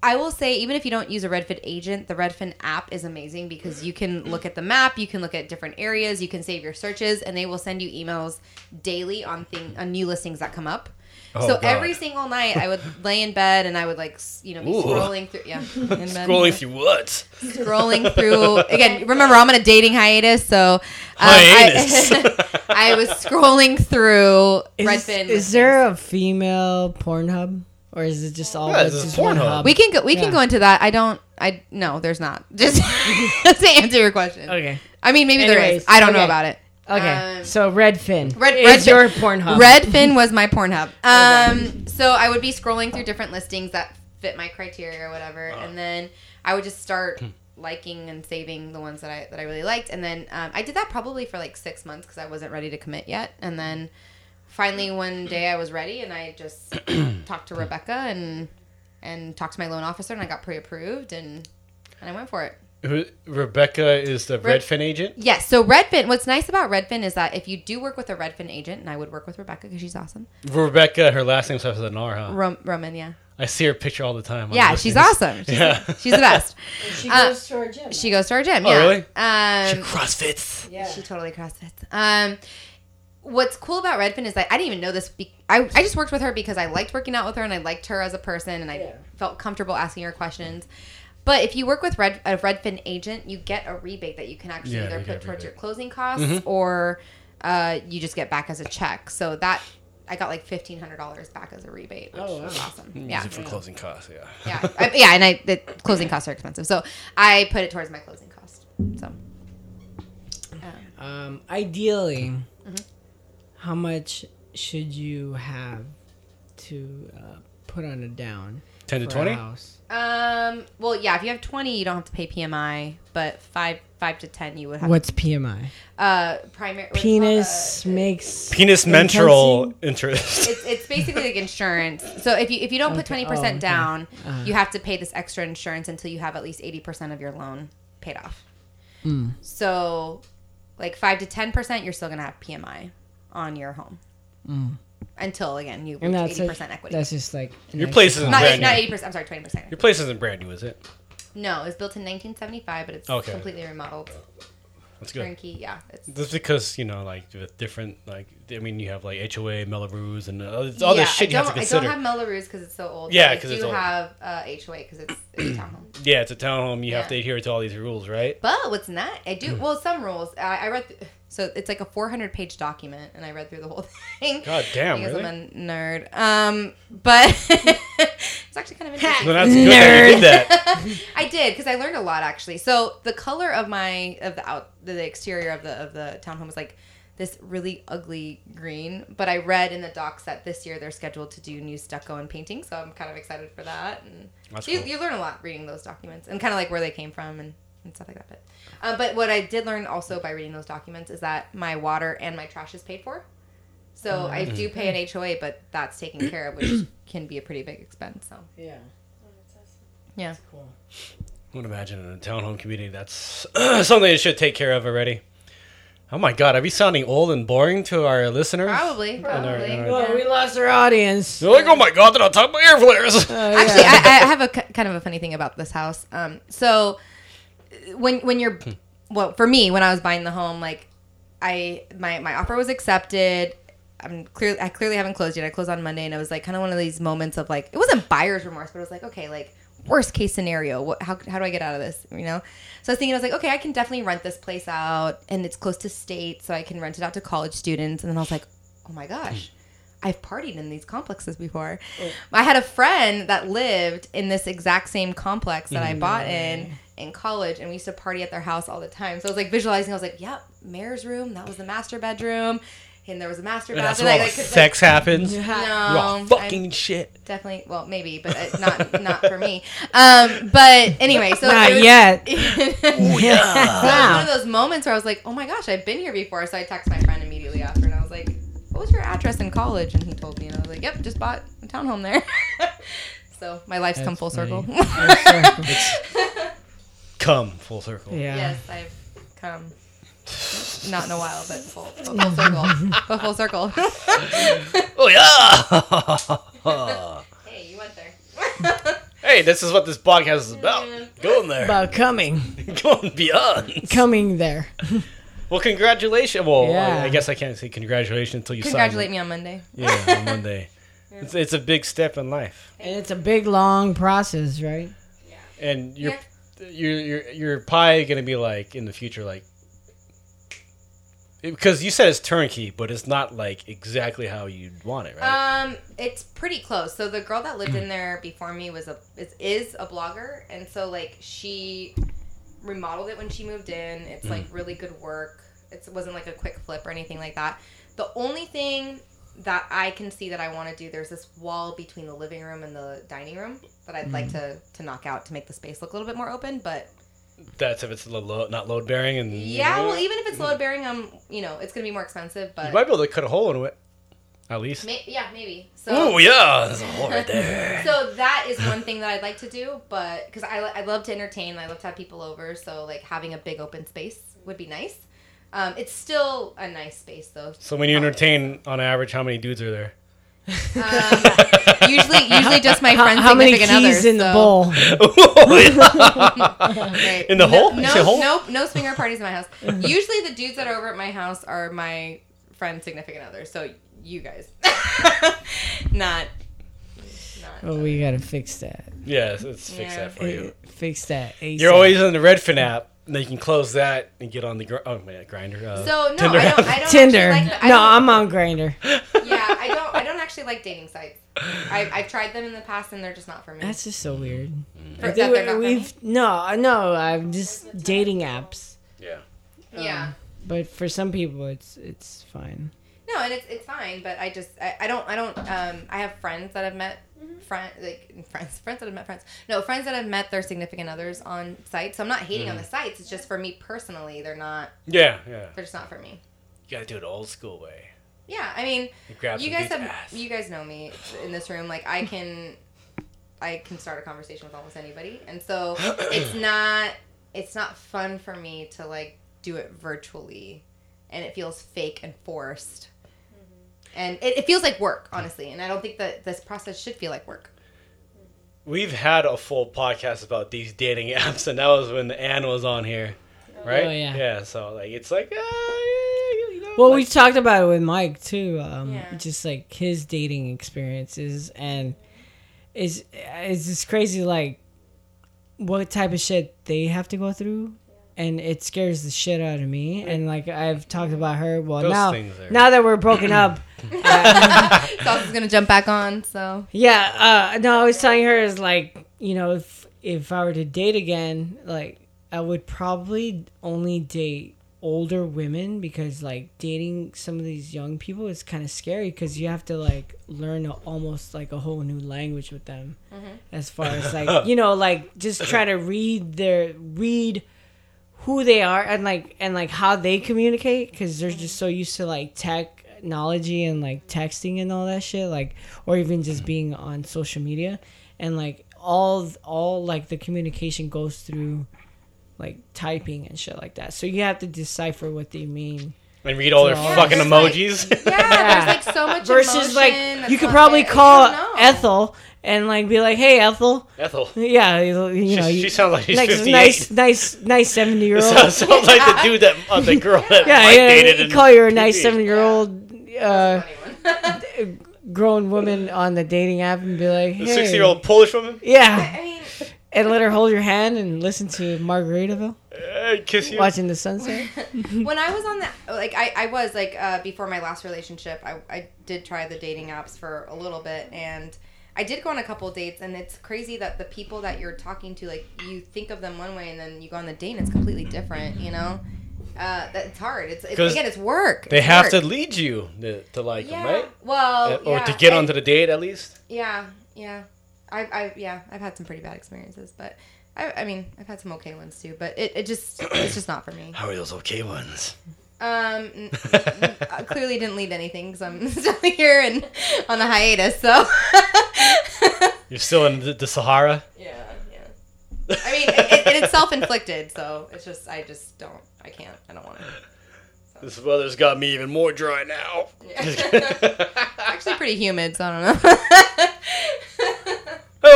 I will say, even if you don't use a Redfin agent, the Redfin app is amazing because you can look at the map, you can look at different areas, you can save your searches, and they will send you emails daily on thing on new listings that come up. Oh, so God. every single night, I would lay in bed and I would like you know be Ooh. scrolling through yeah in bed. scrolling through what? scrolling through again. Remember, I'm on a dating hiatus, so um, Hiatus. I, I was scrolling through Is, Redfin. is there a female Pornhub? Or is it just all Yeah, it's it's a just one Pornhub. hub? We can go. We Yeah. can go into that. I don't. I no. There's not. Just to answer your question. Okay. I mean, maybe there Anyways, is. I don't know about it. Okay. Um, so Redfin. Red, is Redfin- your Pornhub. Redfin was my Pornhub. Um, so I would be scrolling through different listings that fit my criteria or whatever, and then I would just start liking and saving the ones that I that I really liked, and then um, I did that probably for like six months because I wasn't ready to commit yet, and then finally one day I was ready, and I just talked to Rebecca and and talked to my loan officer, and I got pre-approved, and and I went for it. Who- Rebecca is the Red- Redfin agent. Yes. So Redfin, what's nice about Redfin is that if you do work with a Redfin agent, and I would work with Rebecca because she's awesome. Rebecca, her last name starts with an R, huh? Rom- Roman, yeah. I see her picture all the time. Yeah, listings. she's awesome. She's, Yeah. she's the best. She Uh, goes to our gym. She goes to our gym. Oh, Yeah. really? Um, CrossFits. yeah. she totally crossfits. Um, what's cool about Redfin is that I didn't even know this. Be- I I just worked with her because I liked working out with her and I liked her as a person and I Yeah. felt comfortable asking her questions. But if you work with Red, a Redfin agent, you get a rebate that you can actually Yeah, either put towards rebate. your closing costs or uh, you just get back as a check. So that I got like fifteen hundred dollars back as a rebate, which Oh, wow. was awesome. Use Yeah, it for closing costs. Yeah. yeah, I, yeah, and I the closing costs are expensive, so I put it towards my closing cost. So Um, ideally, Mm-hmm. how much should you have to uh, put on a down? 10 to 20? house? Um. Well, yeah. If you have twenty, you don't have to pay PMI, but five five to ten, you would have. What's PMI? Uh, primary Penis called? Uh, makes Penis menstrual interest. it's, it's basically like insurance. So if you if you don't put Okay. twenty Oh, percent okay. down, Uh-huh. you have to pay this extra insurance until you have at least eighty percent of your loan paid off. Mm. So, like five to ten percent, you're still gonna have PMI on your home until again you reach eighty percent equity. That's just like Your place is cost. not brand not new. eighty percent. I'm sorry, twenty percent. Your place isn't brand new, is it? No, it was built in 1975, but it's Okay. completely remodeled. That's good. Turnkey, yeah. It's, That's because you know, like with different, like I mean, you have like HOA, Mello-Roos, and all this, all yeah, this shit you have to I don't have Mello-Roos because it's so old. Yeah, but 'cause I it's do old. have uh, HOA because it's, it's a townhome. yeah, it's a townhome. You have to adhere to all these rules, right? But what's not? I do Hmm. well some rules. I, I read th- so it's like a 400 page document, and I read through the whole thing. God damn, because really? I'm a nerd. Um, but it's actually kind of interesting. Well, that's good that you did that. I did because I learned a lot actually. So the color of my of the out the exterior of the of the townhome was like this really ugly green. But I read in the docs that this year they're scheduled to do new stucco and painting, so I'm kind of excited for that. And That's you, cool. you learn a lot reading those documents and kind of like where they came from and, and stuff like that. But uh, but what I did learn also by reading those documents is that my water and my trash is paid for. So I do pay an HOA, but that's taken care of, which can be a pretty big expense. So Yeah. yeah. Cool. I would imagine in a townhome community that's something they should take care of already. Oh my god, are we sounding old and boring to our listeners? Probably, And our- probably. our- Well, we lost our audience. They're like, oh my god, they're not talking about air flares. Uh, Actually. I, I have a kind of a funny thing about this house. Um, so when when you're, well, for me, when I was buying the home, like I my my offer was accepted. I'm clearly I clearly haven't closed yet. I closed on Monday, and it was like kind of one of these moments of like it wasn't buyer's remorse, but it was like okay, like worst case scenario, what how how do I get out of this? You know. So I was thinking, I was like, okay, I can definitely rent this place out, and it's close to state, so I can rent it out to college students. And then I was like, oh my gosh. Hmm. I've partied in these complexes before. Oh. I had a friend that lived in this exact same complex that I mm-hmm. bought in in college, and we used to party at their house all the time. So I was like visualizing. I was like, "Yep, mayor's room. That was the master bedroom, and there was a master And that's bathroom." where all Like, I could, sex happens. like, You're no, all I'm- fucking shit. definitely. Well, maybe, but uh, not not for me. Um, but anyway, so Not was- yet. So it was one of those moments where I was like, "Oh my gosh, I've been here before." So I texted my friend immediately after, and I was like, "What was your address in college?" And he told me, and I was like, "Yep, just bought a townhome there." so my life's come That's full circle. Come full circle. Yeah. yes, I've come. Not in a while, but full, but full circle. but full circle. Oh yeah. hey, you went there. hey, this is what this podcast is about. Going there. About coming. Going beyond. Coming there. Well, congratulations. Well, I, Yeah. I guess I can't say congratulations until you Congratulate sign. me on Monday. Yeah, on Monday. It's, it's a big step in life, And it's a big, long process, right? Yeah. And your your your your pie gonna be like in the future, like because you said it's turnkey, but it's not like exactly how you'd want it, right? Um, it's pretty close. So the girl that lived in mm. there before me was a is, is a blogger, and so like she remodeled it when she moved in. It's mm. like really good work. It's, it wasn't like a quick flip or anything like that. The only thing that I can see that I want to do, there's this wall between the living room and the dining room that I'd like mm. to to knock out to make the space look a little bit more open. But That's if it's lo- lo- not load bearing, and yeah, well, even if it's load bearing, um, you know, it's gonna be more expensive. But you might be able to cut a hole into it, at least. May- yeah, maybe. So Oh yeah, there's a hole right there. so that is one thing that I'd like to do, but because I, I love to entertain, I love to have people over, so like having a big open space would be nice. Um, it's still a nice space though. So when you entertain, on average, how many dudes are there? Um, usually, usually just my friends' how many significant keys others. in the so- bowl? Right. In the no, hole? No, say hole? no, no swinger parties in my house. Usually, the dudes that are over at my house are my friends' significant others. So you guys, not. Oh, we gotta fix that. Yeah, let's, let's fix Yeah. that for you. Eh, Fix that. ASAP. You're always on the Redfin app, and then you can close that and get on the gr- oh man, Grindr. Uh, So no, Tinder I don't. I don't Tinder. Actually like, I no, don't- I'm on Grindr. yeah, I don't. I don't actually like dating sites. I've, I've tried them in the past, and they're just not for me. That's just so weird. For- I that think they're for me? we've no, no. I'm just dating apps, yeah. Yeah. Um, but for some people, it's it's fine. No, and it's it's fine, but I just I, I don't I don't um I have friends that I've met mm-hmm. friend like friends friends that I've met friends no friends that I've met their significant others on sites. So I'm not hating on mm-hmm. the sites. It's just for me personally, they're not Yeah, yeah. they're just not for me. You gotta do it old school way. Yeah, I mean, You grab you some guys have ass. you guys know me in this room. Like I can I can start a conversation with almost anybody, and so it's not it's not fun for me to like do it virtually, and it feels fake and forced. And it, it feels like work, honestly, and I don't think that this process should feel like work. We've had a full podcast about these dating apps, and that was when Anne was on here, right? Oh, yeah. Yeah. So like, it's like, uh, yeah, you know. Well, like- we talked about it with Mike too. Um, Yeah. Just like his dating experiences, and it's it's just crazy. Like what type of shit they have to go through, and it scares the shit out of me. And like I've talked about her. Well, Those now are- now that we're broken up, Sauce is gonna jump back on. So Yeah, uh, no, I was telling her is like, you know, if if I were to date again, like I would probably only date older women because like dating some of these young people is kind of scary because you have to like learn a, almost like a whole new language with them mm-hmm. as far as like you know like just try to read their read who they are and like and like how they communicate because they're just so used to like technology and like texting and all that shit like or even just being on social media. And like all all like the communication goes through like typing and shit like that so you have to decipher what they mean And read all their Yeah, fucking there's like- emojis. yeah, there's like so much versus emotion like that's you could not probably there. You call don't know. Ethel and like be like hey Ethel Ethel. yeah you know She- you- she sounds like she's nice 58. nice nice nice 70 year old sounds, sounds like the dude that uh, the girl that yeah, Mike yeah, dated. you in call you a nice TV. seven year old uh, grown woman on the dating app and be like, The hey. sixty-year-old Polish woman. Yeah, I mean, and let her hold your hand and listen to Margaritaville, Uh, kiss you. watching the sunset. when I was on that, like I, I was like uh, before my last relationship, I, I did try the dating apps for a little bit, and I did go on a couple dates, and it's crazy that the people that you're talking to, like you think of them one way, and then you go on the date, and it's completely different. You know, uh, that it's hard. It's, it's 'Cause again, it's work. They have work. to lead you to, to like Yeah. them, right? Well, Uh, or yeah, to get and- onto the date at least. Yeah, yeah. I, I, yeah, I've had some pretty bad experiences, but I, I mean, I've had some okay ones too. But it, it just, it's just not for me. How are those okay ones? Um, n- n- I clearly didn't lead to anything because I'm still here and on a hiatus. So. You're still in the, the Sahara. yeah, yeah. I mean, it, it, it's self-inflicted, so it's just, I just don't, I can't, I don't want to. This weather's got me even more dry now. Actually, pretty humid, so I don't know.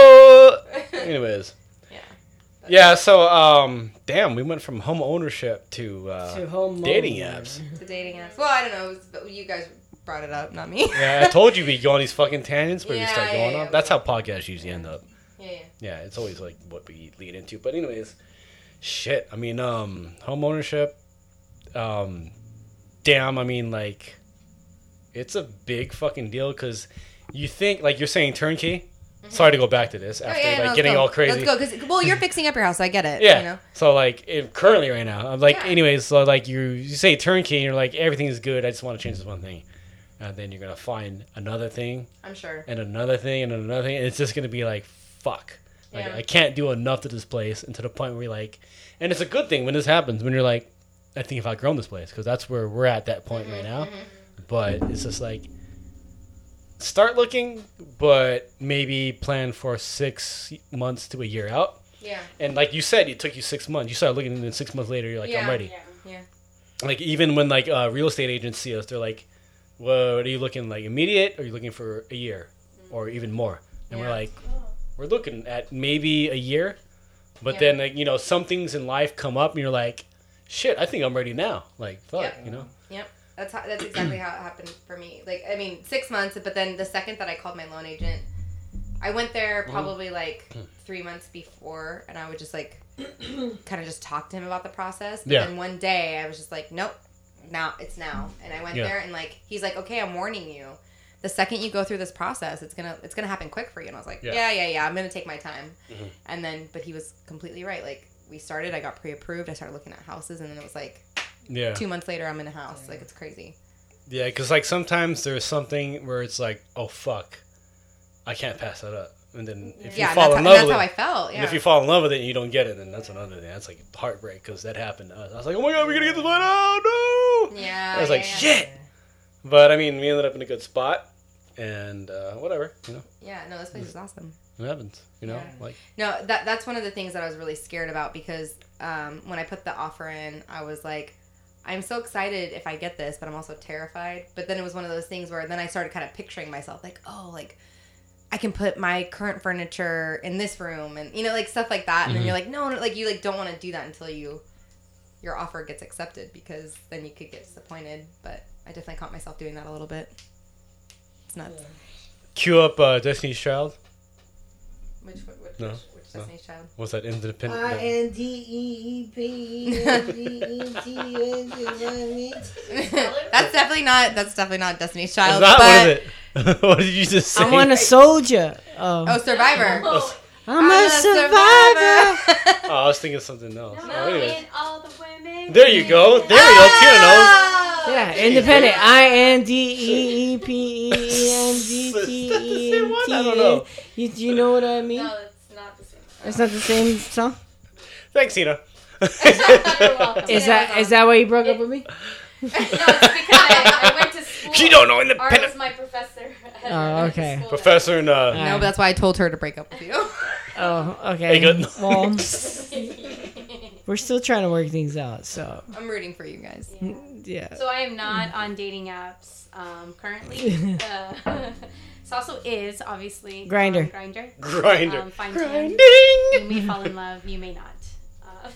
Anyways. Yeah. Yeah. So, um, damn, we went from home ownership to, uh, To home dating owner. apps. the dating apps. Well, I don't know. but You guys brought it up, not me. Yeah, I told you we go on these fucking tangents where we Yeah, start yeah, going yeah. off. That's how podcasts usually end up. yeah, yeah. Yeah, it's always like what we lead into. But anyways, shit. I mean, um, home ownership. Um, damn. I mean, like, it's a big fucking deal because you think like you're saying turnkey. Mm-hmm. Sorry to go back to this after yeah, no, like let's getting go. all crazy. Let's go, because well, you're fixing up your house. So I get it. Yeah. You know? So like if, currently right now, I'm like Yeah. anyways. So like you you say turnkey, and you're like everything is good. I just want to change this one thing, and then you're gonna find another thing I'm sure. and another thing and another thing. And it's just gonna be like fuck. Like Yeah. I can't do enough to this place, and to the point where you're like, and it's a good thing when this happens when you're like, I think if I've grown this place because that's where we're at that point mm-hmm, right now. Mm-hmm. But it's just like start looking, but maybe plan for six months to a year out. Yeah. And like you said, it took you six months. You started looking, and then six months later, you're like, I'm ready. Yeah. Yeah. Like even when like uh, real estate agents see us, they're like, "Well, what are you looking like immediate? Or are you looking for a year, or even more?" And we're Yeah. like, "We're looking at maybe a year." But Yeah. then like you know, some things in life come up, and you're like, "Shit, I think I'm ready now." Like fuck, Yep. you know. Yep. That's how, that's exactly how it happened for me. Like I mean, six months, but then the second that I called my loan agent, I went there probably like three months before, and I would just like kind of just talk to him about the process. But Yeah. then one day I was just like, nope, now it's now, and I went Yeah. there and like he's like, okay, I'm warning you. The second you go through this process, it's gonna it's gonna happen quick for you. And I was like, Yeah. yeah, yeah, yeah, I'm gonna take my time. Mhm. And then, but he was completely right. Like we started, I got pre-approved. I started looking at houses, and then it was like Yeah. two months later, I'm in a house. Like it's crazy. Yeah, because like sometimes there's something where it's like, "Oh fuck, I can't pass that up." And then if yeah, you fall that's, in how, love that's with how it, I felt. Yeah. And if you fall in love with it and you don't get it, then that's another thing. That's like heartbreak because that happened to us. I was like, oh my god, we're gonna get this one. Oh no! yeah, I was yeah, like, yeah. shit. But I mean, we ended up in a good spot, and uh, whatever, you know, Yeah, no, this place is awesome. it happens. You know, Yeah. like No, that that's one of the things that I was really scared about because um, when I put the offer in, I was like, I'm so excited if I get this, but I'm also terrified. But then it was one of those things where then I started kind of picturing myself like, oh, like I can put my current furniture in this room, and you know, like stuff like that. And then you're like, no, no, like you like don't want to do that until you your offer gets accepted because then you could get disappointed. But I definitely caught myself doing that a little bit. It's nuts. cue up uh, Destiny's Child. Which which, No, which, which no. Destiny's Child? What's that independent? I N D E E P E N D E T N T That's definitely not. That's definitely not Destiny's It's Child. not. but What is it? what did you just say? I want a soldier. Oh, oh, Survivor. I'm a survivor. Oh, I was thinking something else. Oh, anyways. All the women. There you go. There you go. Tina knows. Yeah, independent. I N D E E P E N D T E N one? T. I don't know. You, you know what I mean? No, It's not the same song. Thanks, Tina. You're. Is that is that why you broke up with me? no, it's because I, I went to school. She don't know Art independent. was my professor. Oh, okay. Professor and uh, No, but that's why I told her to break up with you. Oh, okay. Hey, good. Well, we're still trying to work things out. So I'm rooting for you guys. yeah. So I am not on dating apps um, currently. uh, Sasso is obviously Grindr. Grinder. Grindr. Um, find him. You may fall in love. You may not. Uh,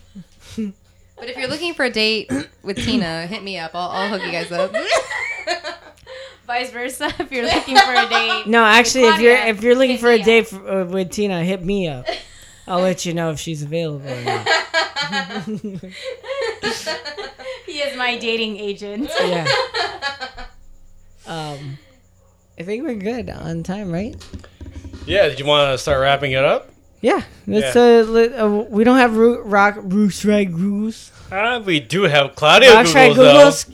But if you're looking for a date with Tina, hit me up. I'll, I'll hook you guys up. vice versa. If you're looking for a date. No, actually, if you're if you're looking for a date for, uh, with Tina, hit me up. I'll let you know if she's available. Or not. He is my dating agent. Yeah. Um, I think we're good on time, right? yeah. Did you want to start wrapping it up? Yeah. Let's. Yeah. Uh, let, uh, we don't have root, rock roots right goose. Uh, we do have Claudia Rock Googles. Googles.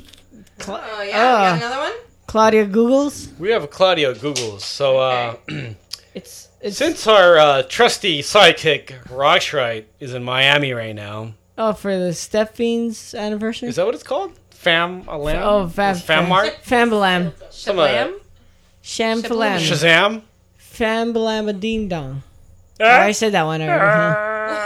Cla- Oh yeah, we got uh, another one. Claudia Googles. We have Claudia Googles. So uh, It's it's since our uh, trusty sidekick Roxrite is in Miami right now, oh for the Step Fiends anniversary. is that what it's called? Fam Alam? Oh, fam, Fam Mart? Fambalam. Some of that. Shablam? Shamfalam. Shazam? Fambalam a ding dong. Ah. I said that one already.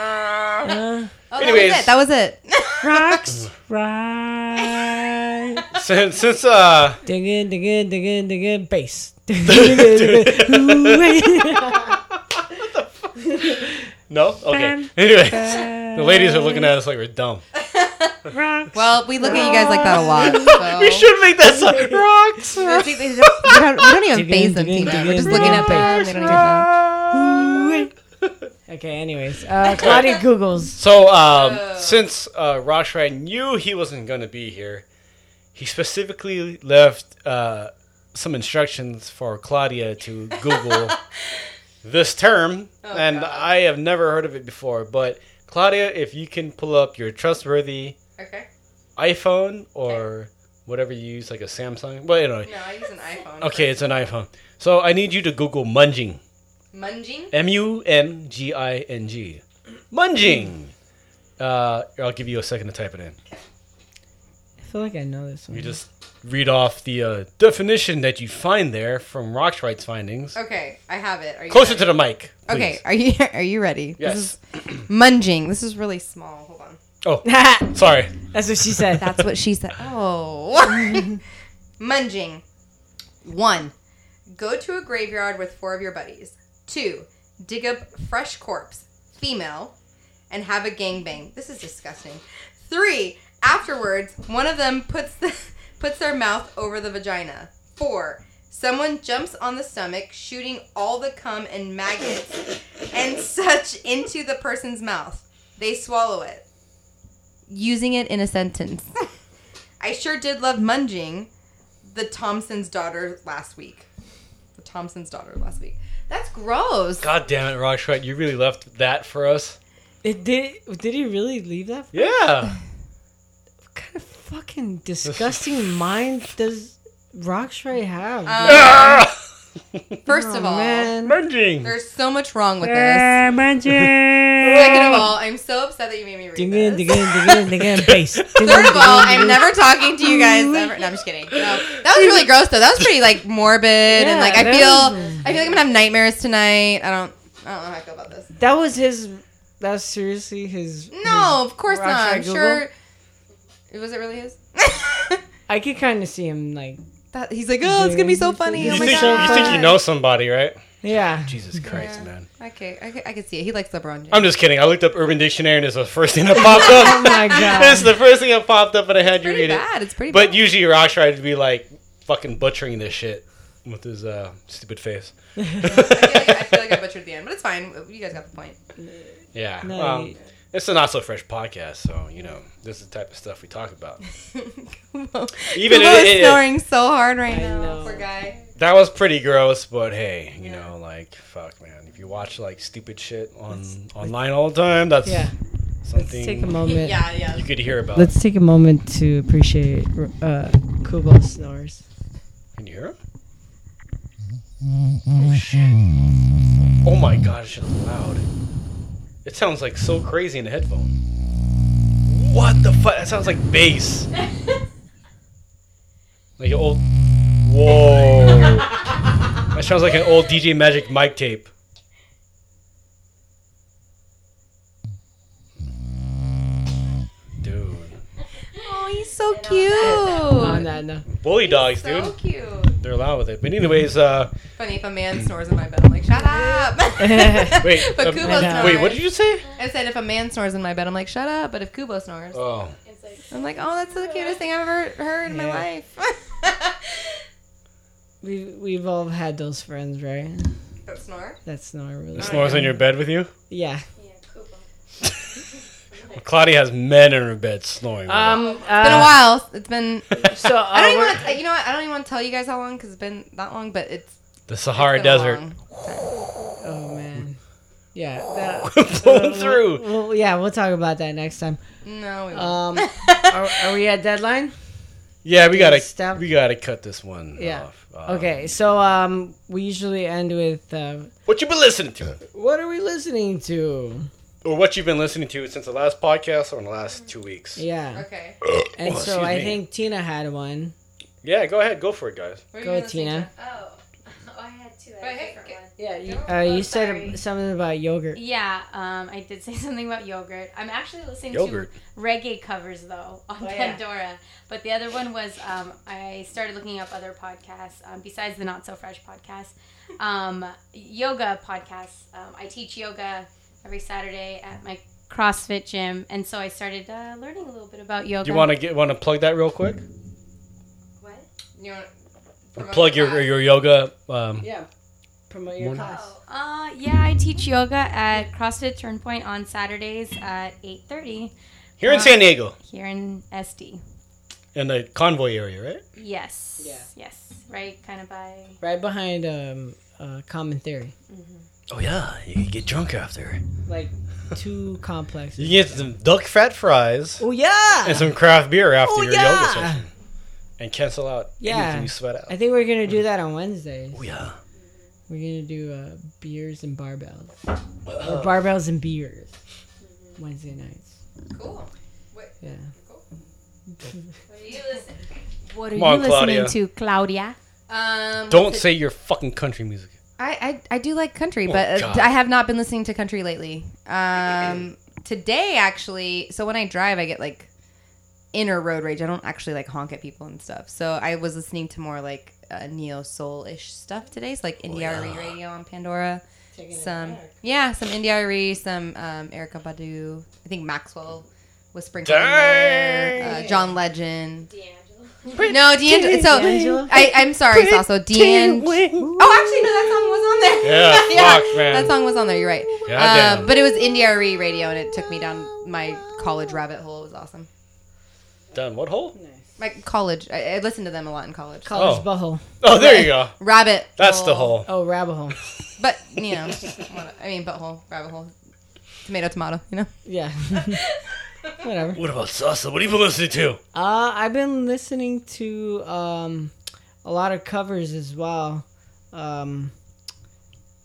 Uh, Oh, Anyways. that was it. That was it. rocks. right. since since uh Diggin, diggin, diggin, diggin, bass. Diggin, diggin, diggin. Ooh, wait. no okay. Anyways, the ladies are looking at us like we're dumb. well, we look at you guys like that a lot. So. We should make that song. Rocks. we, don't, we don't- we don't even Diggin, face them, diggin, Tina. We're just looking at them. diggin, They don't even know. Okay, anyways. Uh, Claudia Googles. So um, since uh, Roxrite knew he wasn't gonna be here, he specifically left uh, some instructions for Claudia to Google this term, and I have never heard of it before. But Claudia, if you can pull up your trustworthy Okay. iPhone or whatever you use, like a Samsung. Well, anyway. No, I use an iPhone. Okay, it's an iPhone. So I need you to Google munging. Munging? M U N G I N G. Munging. Uh, I'll give you a second to type it in. I feel like I know this one. You just read off the uh, definition that you find there from Roxrite's findings. Okay, I have it. Are you Closer ready? to the mic. Okay, are you are you ready? Yes. This is munging. This is really small. Hold on. Oh, sorry. That's what she said. That's what she said. Oh. munging. One. Go to a graveyard with four of your buddies. Two. Dig up fresh corpse, female, and have a gangbang. This is disgusting. Three. Afterwards, one of them puts the, puts their mouth over the vagina. Four. Someone jumps on the stomach, shooting all the cum and maggots and such into the person's mouth. They swallow it. Using it in a sentence. I sure did love munging the Thompson's daughter last week. The Thompson's daughter last week. That's gross. God damn it, Roxrite. You really left that for us? It did. Did he really leave that? Yeah. What kind of fucking disgusting mind does Roxrite have? Um, First Oh, of all, man. Munging. there's so much wrong with this. Second of all, I'm so upset that you made me read Diggin, this. diggin, diggin, diggin, bass. Third of all, I'm never talking to you guys ever. No, I'm just kidding. No, that was really gross though. That was pretty like morbid and like I that feel was- I feel like I'm gonna have nightmares tonight. I don't I don't know how I feel about this. That was his. That was seriously his. No, of course Rock not. I'm Google? sure. Was it really his? I could kind of see him like. that, he's like, oh, it's gonna be so funny. You Oh my think, god. you think you know somebody, right? Yeah. Jesus Christ, man. Okay, I, could- I could see it. He likes LeBron James. I'm just kidding. I looked up Urban Dictionary and it's the first thing that popped up. Oh my god. it's the first thing that popped up and I had you pretty read it. bad. It's pretty But bad. usually Roxrite would be like fucking butchering this shit with his uh, stupid face. I feel like, I feel like like I butchered the end, but it's fine. You guys got the point. Yeah. No, um, you- it's a not so fresh podcast, so you know this is the type of stuff we talk about. Kubo Even is it- it- snoring so hard right I now. know. Poor guy. That was pretty gross, but hey, you know, like fuck, man. If you watch like stupid shit on online all the time, that's Yeah. something Let's take a moment. Yeah, yeah. you could hear about. Let's take a moment to appreciate uh, Kubo snores. Can you hear him? Oh shit! Oh my god, it's just loud. It sounds like so crazy in the headphone. What the fuck? That sounds like bass. like an old. Whoa! that sounds like an old DJ Magic Mike tape. Dude, Oh, he's so cute. Oh, no, no. bully dogs, so dude. cute. They're allowed with it. But anyways, uh, Funny if a man snores in my bed, I'm like, shut up. wait, but uh, Kubo snores. wait, what did you say? I said if a man snores in my bed, I'm like, shut up. But if Kubo snores, Oh. I'm like, oh, that's the cutest thing I've ever heard in my life. We've, we've all had those friends, right? that snore. That snore really. Snores in your bed with you? Yeah. Claudia has men in her bed snoring. with her. Um. It's been a uh, while. It's been. So uh, I don't even want to. You know what? I don't even want to tell you guys how long because it's been that long. But it's the Sahara it's been a Desert. Oh man. Yeah. That, Blown through. well, yeah, we'll talk about that next time. No, we won't. Um, are, are we at deadline? Yeah, we gotta Stop. we gotta cut this one Yeah. off. Uh, Okay, so um, we usually end with uh, What you been listening to? what are we listening to? Or what you've been listening to since the last podcast or in the last two weeks? Yeah, okay. and Oh, so I me. think Tina had one. Yeah, go ahead, go for it, guys. What Go, guys Tina. to? Oh, oh, I had two. But I had hey, different get- Yeah, you, Don't- uh, you oh, said sorry. something about yogurt. Yeah, um, I did say something about yogurt. I'm actually listening Yogurt. to reggae covers though on Oh, yeah. Pandora. But the other one was um, I started looking up other podcasts um, besides the Not So Fresh podcast, um, yoga podcasts. Um, I teach yoga every Saturday at my CrossFit gym, and so I started uh, learning a little bit about yoga. Do you want to get want to plug that real quick? what? You want plug your your yoga. Um, Yeah, promote your class. Oh, uh, yeah, I teach yoga at CrossFit Turnpoint on Saturdays at 8:30 here in Uh, San Diego, here in SD. in the convoy area, right? Yes. Yeah. Yes. Right. Kind of by. Right behind um, uh, Common Theory. Oh yeah, you can get drunk after. Like two complexes. You get some duck fat fries Oh yeah. and some craft beer after Oh, your yeah. yoga session, and cancel out Yeah. anything you sweat out. I think we're gonna do that on Wednesdays. oh yeah. We're gonna do uh, beers and barbells, or barbells and beers. Wednesday nights. Cool. Wait. Yeah. What are you listening? What are Come on, you listening Claudia. to, Claudia? Um. Don't say your fucking country music. I, I I do like country, but uh, Oh, God. I have not been listening to country lately. Um, today actually, so when I drive, I get like inner road rage. I don't actually like honk at people and stuff. So I was listening to more like uh, neo soul ish stuff today. So like Indie RE radio on Pandora. Some yeah, some India.Arie, some um, Erykah Badu. I think Maxwell was sprinkled in there. Uh, John Legend. No, D'Angelo. So D'Angelo? I, I'm sorry, it's also D'Angelo. Oh, actually, no, that song was on there. Yeah, fuck, man. That song was on there. You're right. Goddamn. Uh, but it was Indie RE radio, and it took me down my college rabbit hole. It was awesome. Done. What hole? My college. I, I listened to them a lot in college. College Oh. butthole. Oh, there you go. Rabbit. That's the hole. Oh, rabbit hole. But you know, I mean, butthole, rabbit hole, tomato, tomato. You know. Yeah. Whatever. What about salsa? What have you been listening to? Uh, I've been listening to um, a lot of covers as well. Um,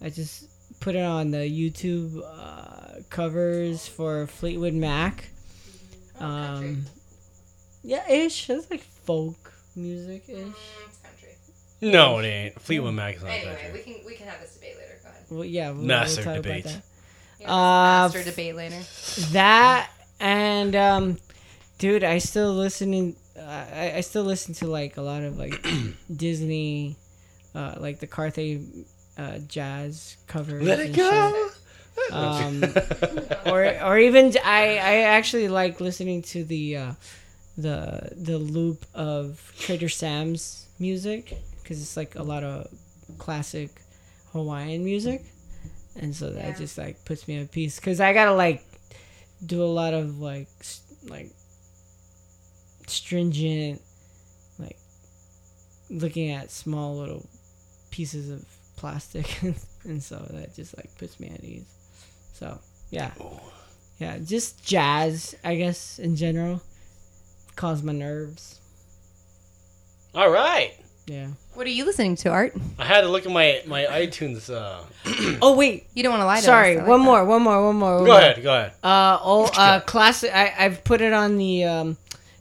I just put it on the YouTube uh, covers for Fleetwood Mac. Um, yeah, ish. It's like folk music ish. It's country. No, it ain't. Fleetwood Mac is not country. we can we can have this debate later. Go ahead. Well, yeah, we'll, Master we'll talk debate. about that. Yeah, Uh, master debate later. that and um dude i still listening uh, I, I still listen to like a lot of like disney uh like the carthay uh jazz covers Let it go. um or or even i i actually like listening to the uh the the loop of trader sam's music because it's like a lot of classic hawaiian music and so that Yeah. just like puts me at peace because I gotta like do a lot of like like stringent like looking at small little pieces of plastic and so that just like puts me at ease. So yeah. Yeah just jazz i guess in general. Calms my nerves. All right. Yeah What are you listening to, Art? I had to look at my my iTunes. Uh, oh wait You don't want to lie to sorry us. I like one more one more one more one go more. ahead. Go ahead. Uh oh, uh, classic. I I've put it on the um,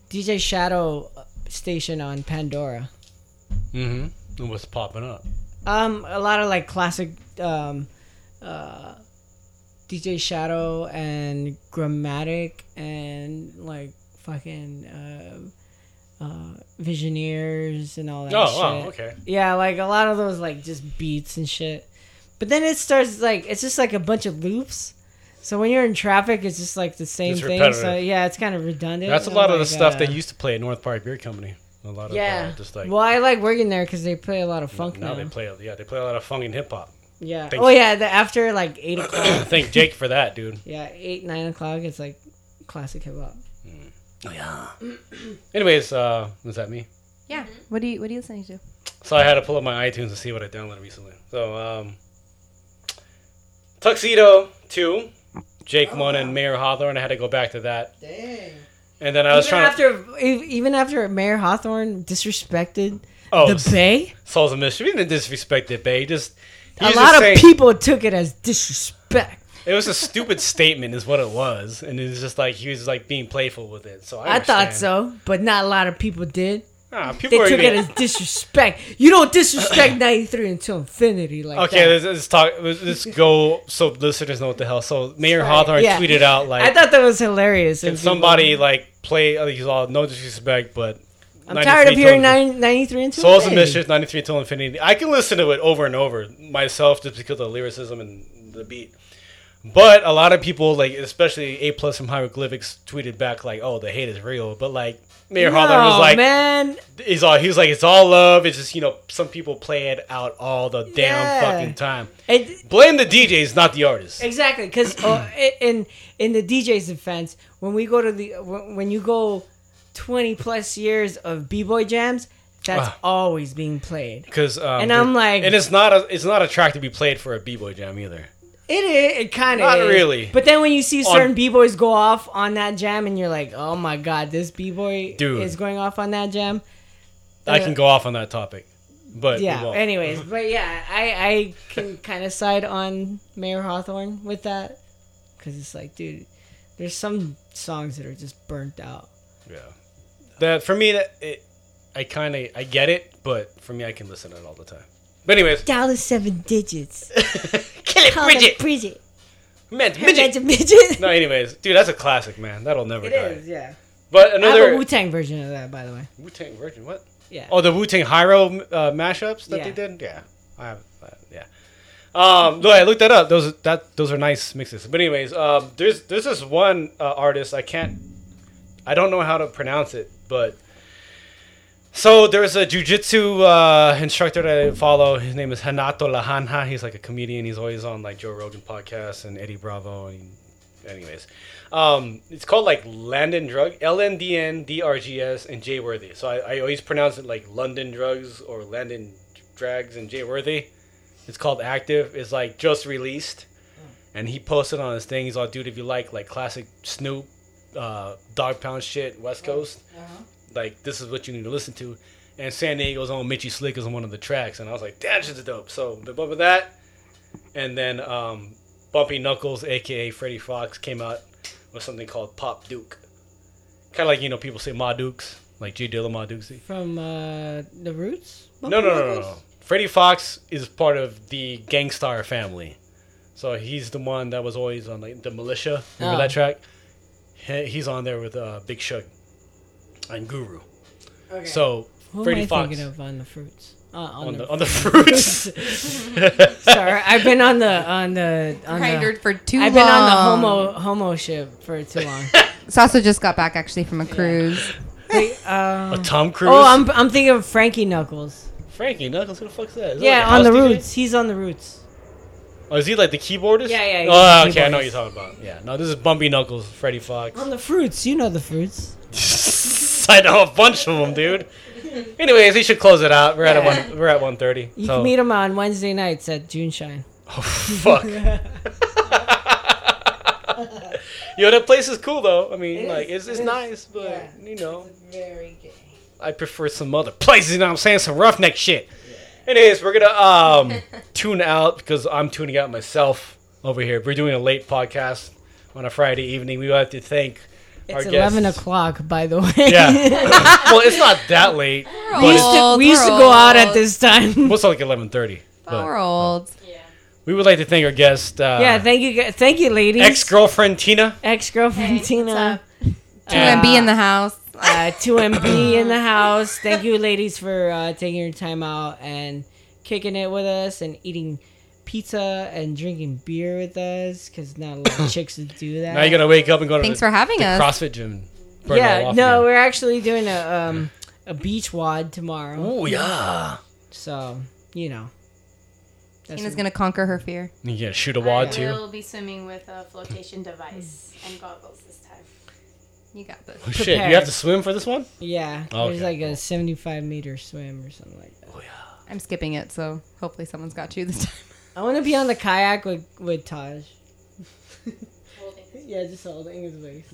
DJ Shadow station on Pandora. Mm-hmm. What's popping up? Um, a lot of like classic um, uh, DJ Shadow and Gramatik and like fucking uh, uh, Visioneers and all that Oh, shit. wow, okay. Yeah, like a lot of those like just beats and shit. But then it starts like it's just like a bunch of loops. So when you're in traffic, it's just like the same It's thing. So yeah, it's kind of redundant. That's a I'm lot of the stuff uh, they used to play at North Park Beer Company. A lot of Yeah. uh, just like well, I like working there because they play a lot of funk now now. they play. Yeah, they play a lot of funk and hip hop. yeah. Thanks. Oh yeah. The after like eight o'clock. Thank Jake for that, dude. yeah, eight nine o'clock. It's like classic hip hop. Oh yeah. Anyways, uh, was that me? Yeah. What do you What are you listening to? So I had to pull up my iTunes to see what I downloaded recently. So, um, Tuxedo 2, Jake One and Mayer Hawthorne. I had to go back to that. Dang. And then I was even trying after e- even after Mayer Hawthorne disrespected Oh, the Bay, Souls of Mischief. He didn't disrespect the Bay. Just a lot just of saying- people took it as disrespect. It was a stupid statement, is what it was, and it was just like he was like being playful with it. So I, I, thought so, but not a lot of people did. Ah, people They took even- it as disrespect. You don't disrespect '93 until infinity, like Okay, that. let's, let's talk. Let's, let's go so listeners know what the hell. So Mayer Hawthorne Yeah. tweeted out like, I thought that was hilarious. "Can somebody like play?" uh, He's all no disrespect, but I'm tired of hearing till- 9, 93 until Souls of. Mischief, 93 Until Infinity. I can listen to it over and over myself just because of the lyricism and the beat. But a lot of people, like especially A plus from Hieroglyphics, tweeted back like, "Oh, the hate is real." But like Mayer Hawthorne was like, man, "He's all," he was like, "It's all love." It's just you know some people play it out all the damn fucking time. It, Blame the DJs, not the artists. Exactly, because in in the DJ's defense, when we go to the when when you go twenty plus years of b boy jams, that's Ah. always being played. Because um, And I'm like- and it's not a it's not a track to be played for a b boy jam either. It is, it kind of Not is. really. But then when you see On- certain b boys go off on that jam, and you're like, oh my god, this b boy Dude. is going off on that jam. I uh, can go off on that topic, but yeah. Anyways, but yeah, I I can kind of side on Mayer Hawthorne with that because it's like, dude, there's some songs that are just burnt out. Yeah. That for me that it, I kind of I get it, but for me I can listen to it all the time. But anyways, Dollar seven digits. kill Call it Bridget. Bridget. Man, Her midget. man's a midget. No, anyways, dude, that's a classic, man. That'll never It die. is, yeah. But I have a another Wu Tang version of that, by the way. Wu Tang Virgin, what? Yeah. Oh, the Wu Tang Hiero uh, mashups that Yeah. they did. Yeah, I have. Uh, yeah. Um, no, I looked that up. Those that those are nice mixes. But anyways, um, there's there's this one uh, artist I can't, I don't know how to pronounce it, but so there's a jujitsu uh, instructor that I follow. His name is Renato Laranja. He's like a comedian. He's always on like Joe Rogan podcast and Eddie Bravo. And anyways, um, it's called like Landon Drug, L N D N D R G S, and Jay Worthy. So I, I always pronounce it like London Drugs or Landon Drags and Jay Worthy. It's called Active. It's like just released, and he posted on his thing. He's all, dude, if you like like classic Snoop, uh, Dog Pound shit, West Coast, like this is what you need to listen to. And San Diego's own Mitchy Slick is on one of the tracks, and I was like, that shit's dope. So the bump of that, and then um, Bumpy Knuckles, aka Freddie Foxxx, came out with something called Pop Duke. Kind of like you know people say Ma Dukes, like J Dilla Ma Dukesy. From uh, The Roots? No, no, no, no, no. Freddie Fox is part of the Gang Starr family, so he's the one that was always on like the Militia. Remember Oh. that track? He's on there with uh, Big Shug and Guru. Okay. So Who Freddie am I Fox thinking of on the fruits? Uh, on, on the, the on the fruits. Sorry, I've been on the on the on Hindered the, for too I've been on the homo homo ship for too long. Sasso just got back actually from a cruise. Wait, um, A Tom Cruise. oh, I'm I'm thinking of Frankie Knuckles. Frankie Knuckles. Who the fuck's that? Is that Yeah, like on the DJ? Roots. He's on the Roots. Oh, is he like the keyboardist? Yeah, yeah, he's Oh, the okay, I know what you're talking about. Yeah, no, this is Bumpy Knuckles, Freddie Foxxx. On the fruits, you know the fruits. I know a bunch of them, dude. Anyways, he should close it out. We're at a Yeah. one. We're at 1:30. You so. can meet him on Wednesday nights at Juneshine. Oh, fuck. Yo, that place is cool though. I mean, It like, is, it's, it's it is. nice, but Yeah. you know, Very gay. I prefer some other places. You know what I'm saying? Some roughneck shit. Anyways, we're gonna um tune out because I'm tuning out myself over here. We're doing a late podcast on a Friday evening. We have to thank our It's guests. 11 o'clock, by the way. Yeah. well, it's not that late. we used to, we used to go out at this time. What's like 11:30? but We're old. We would like to thank our guest. Uh, yeah, thank you, thank you, ladies. ex girlfriend Tina. ex girlfriend Tina. Two Uh, MB in the house. uh, 2MB in the house. Thank you, ladies, for uh, taking your time out and kicking it with us and eating pizza and drinking beer with us because not a lot of chicks would do that. Now you gotta wake up and go to Thanks the, for having the us. CrossFit gym. burn yeah, no, again. we're actually doing a um, a beach WOD tomorrow. Oh yeah. So you know, that's Tina's what- gonna conquer her fear. You gotta shoot a wad I too. will be swimming with a flotation device and goggles this time. You got this. Oh, shit, you have to swim for this one? Yeah, Okay, there's like a 75 meter swim or something like that. Oh, yeah. I'm skipping it, so hopefully someone's got you this time. I want to be on the kayak with with Taj. yeah, just holding his waist.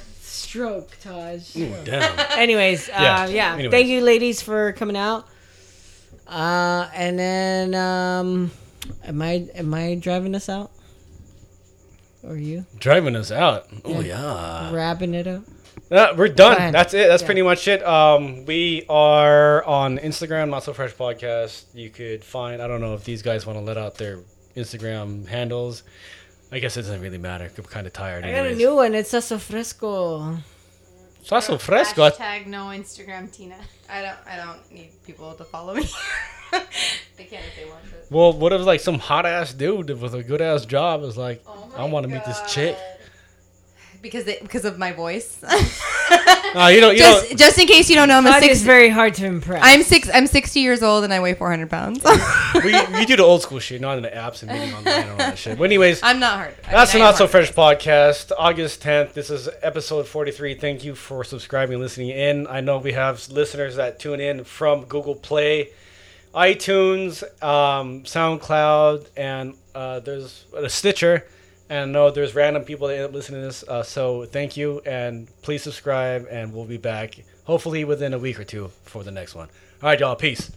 Stroke, Taj. Ooh, damn. Anyways, uh, Yeah, yeah. anyways. Thank you, ladies, for coming out. Uh, and then, um, am I am I driving us out? Or you Driving us out. Oh yeah. wrapping it up? Yeah, we're done. ahead. That's it. That's Yeah. pretty much it. Um, we are on Instagram, Not So Fresh Podcast. You could find. I don't know if these guys want to let out their Instagram handles. I guess it doesn't really matter. I'm kind of tired. I got a new one. It's Sasso Fresco. Sasso Fresco. Hashtag no Instagram, Tina. I don't. I don't need people to follow me. they can if they want to. Well, what if like some hot ass dude with a good ass job is like, Oh I want to meet this chick. Because they, because of my voice. Uh, you don't. You just don't. just in case you don't know, I'm a six. is very hard to impress. I'm six. I'm 60 years old and I weigh 400 pounds. we, we do the old school shit, not in the apps and meeting online and all that shit. But anyways, I'm not hard. I That's the mean, I am Not So. Fresh podcast, August 10th. This is episode 43. Thank you for subscribing and listening in. I know we have listeners that tune in from Google Play, iTunes, um, SoundCloud, and uh, there's a Stitcher. And I know there's random people that end up listening to this. Uh, so thank you, and please subscribe, and we'll be back hopefully within a week or two for the next one. All right, y'all. Peace.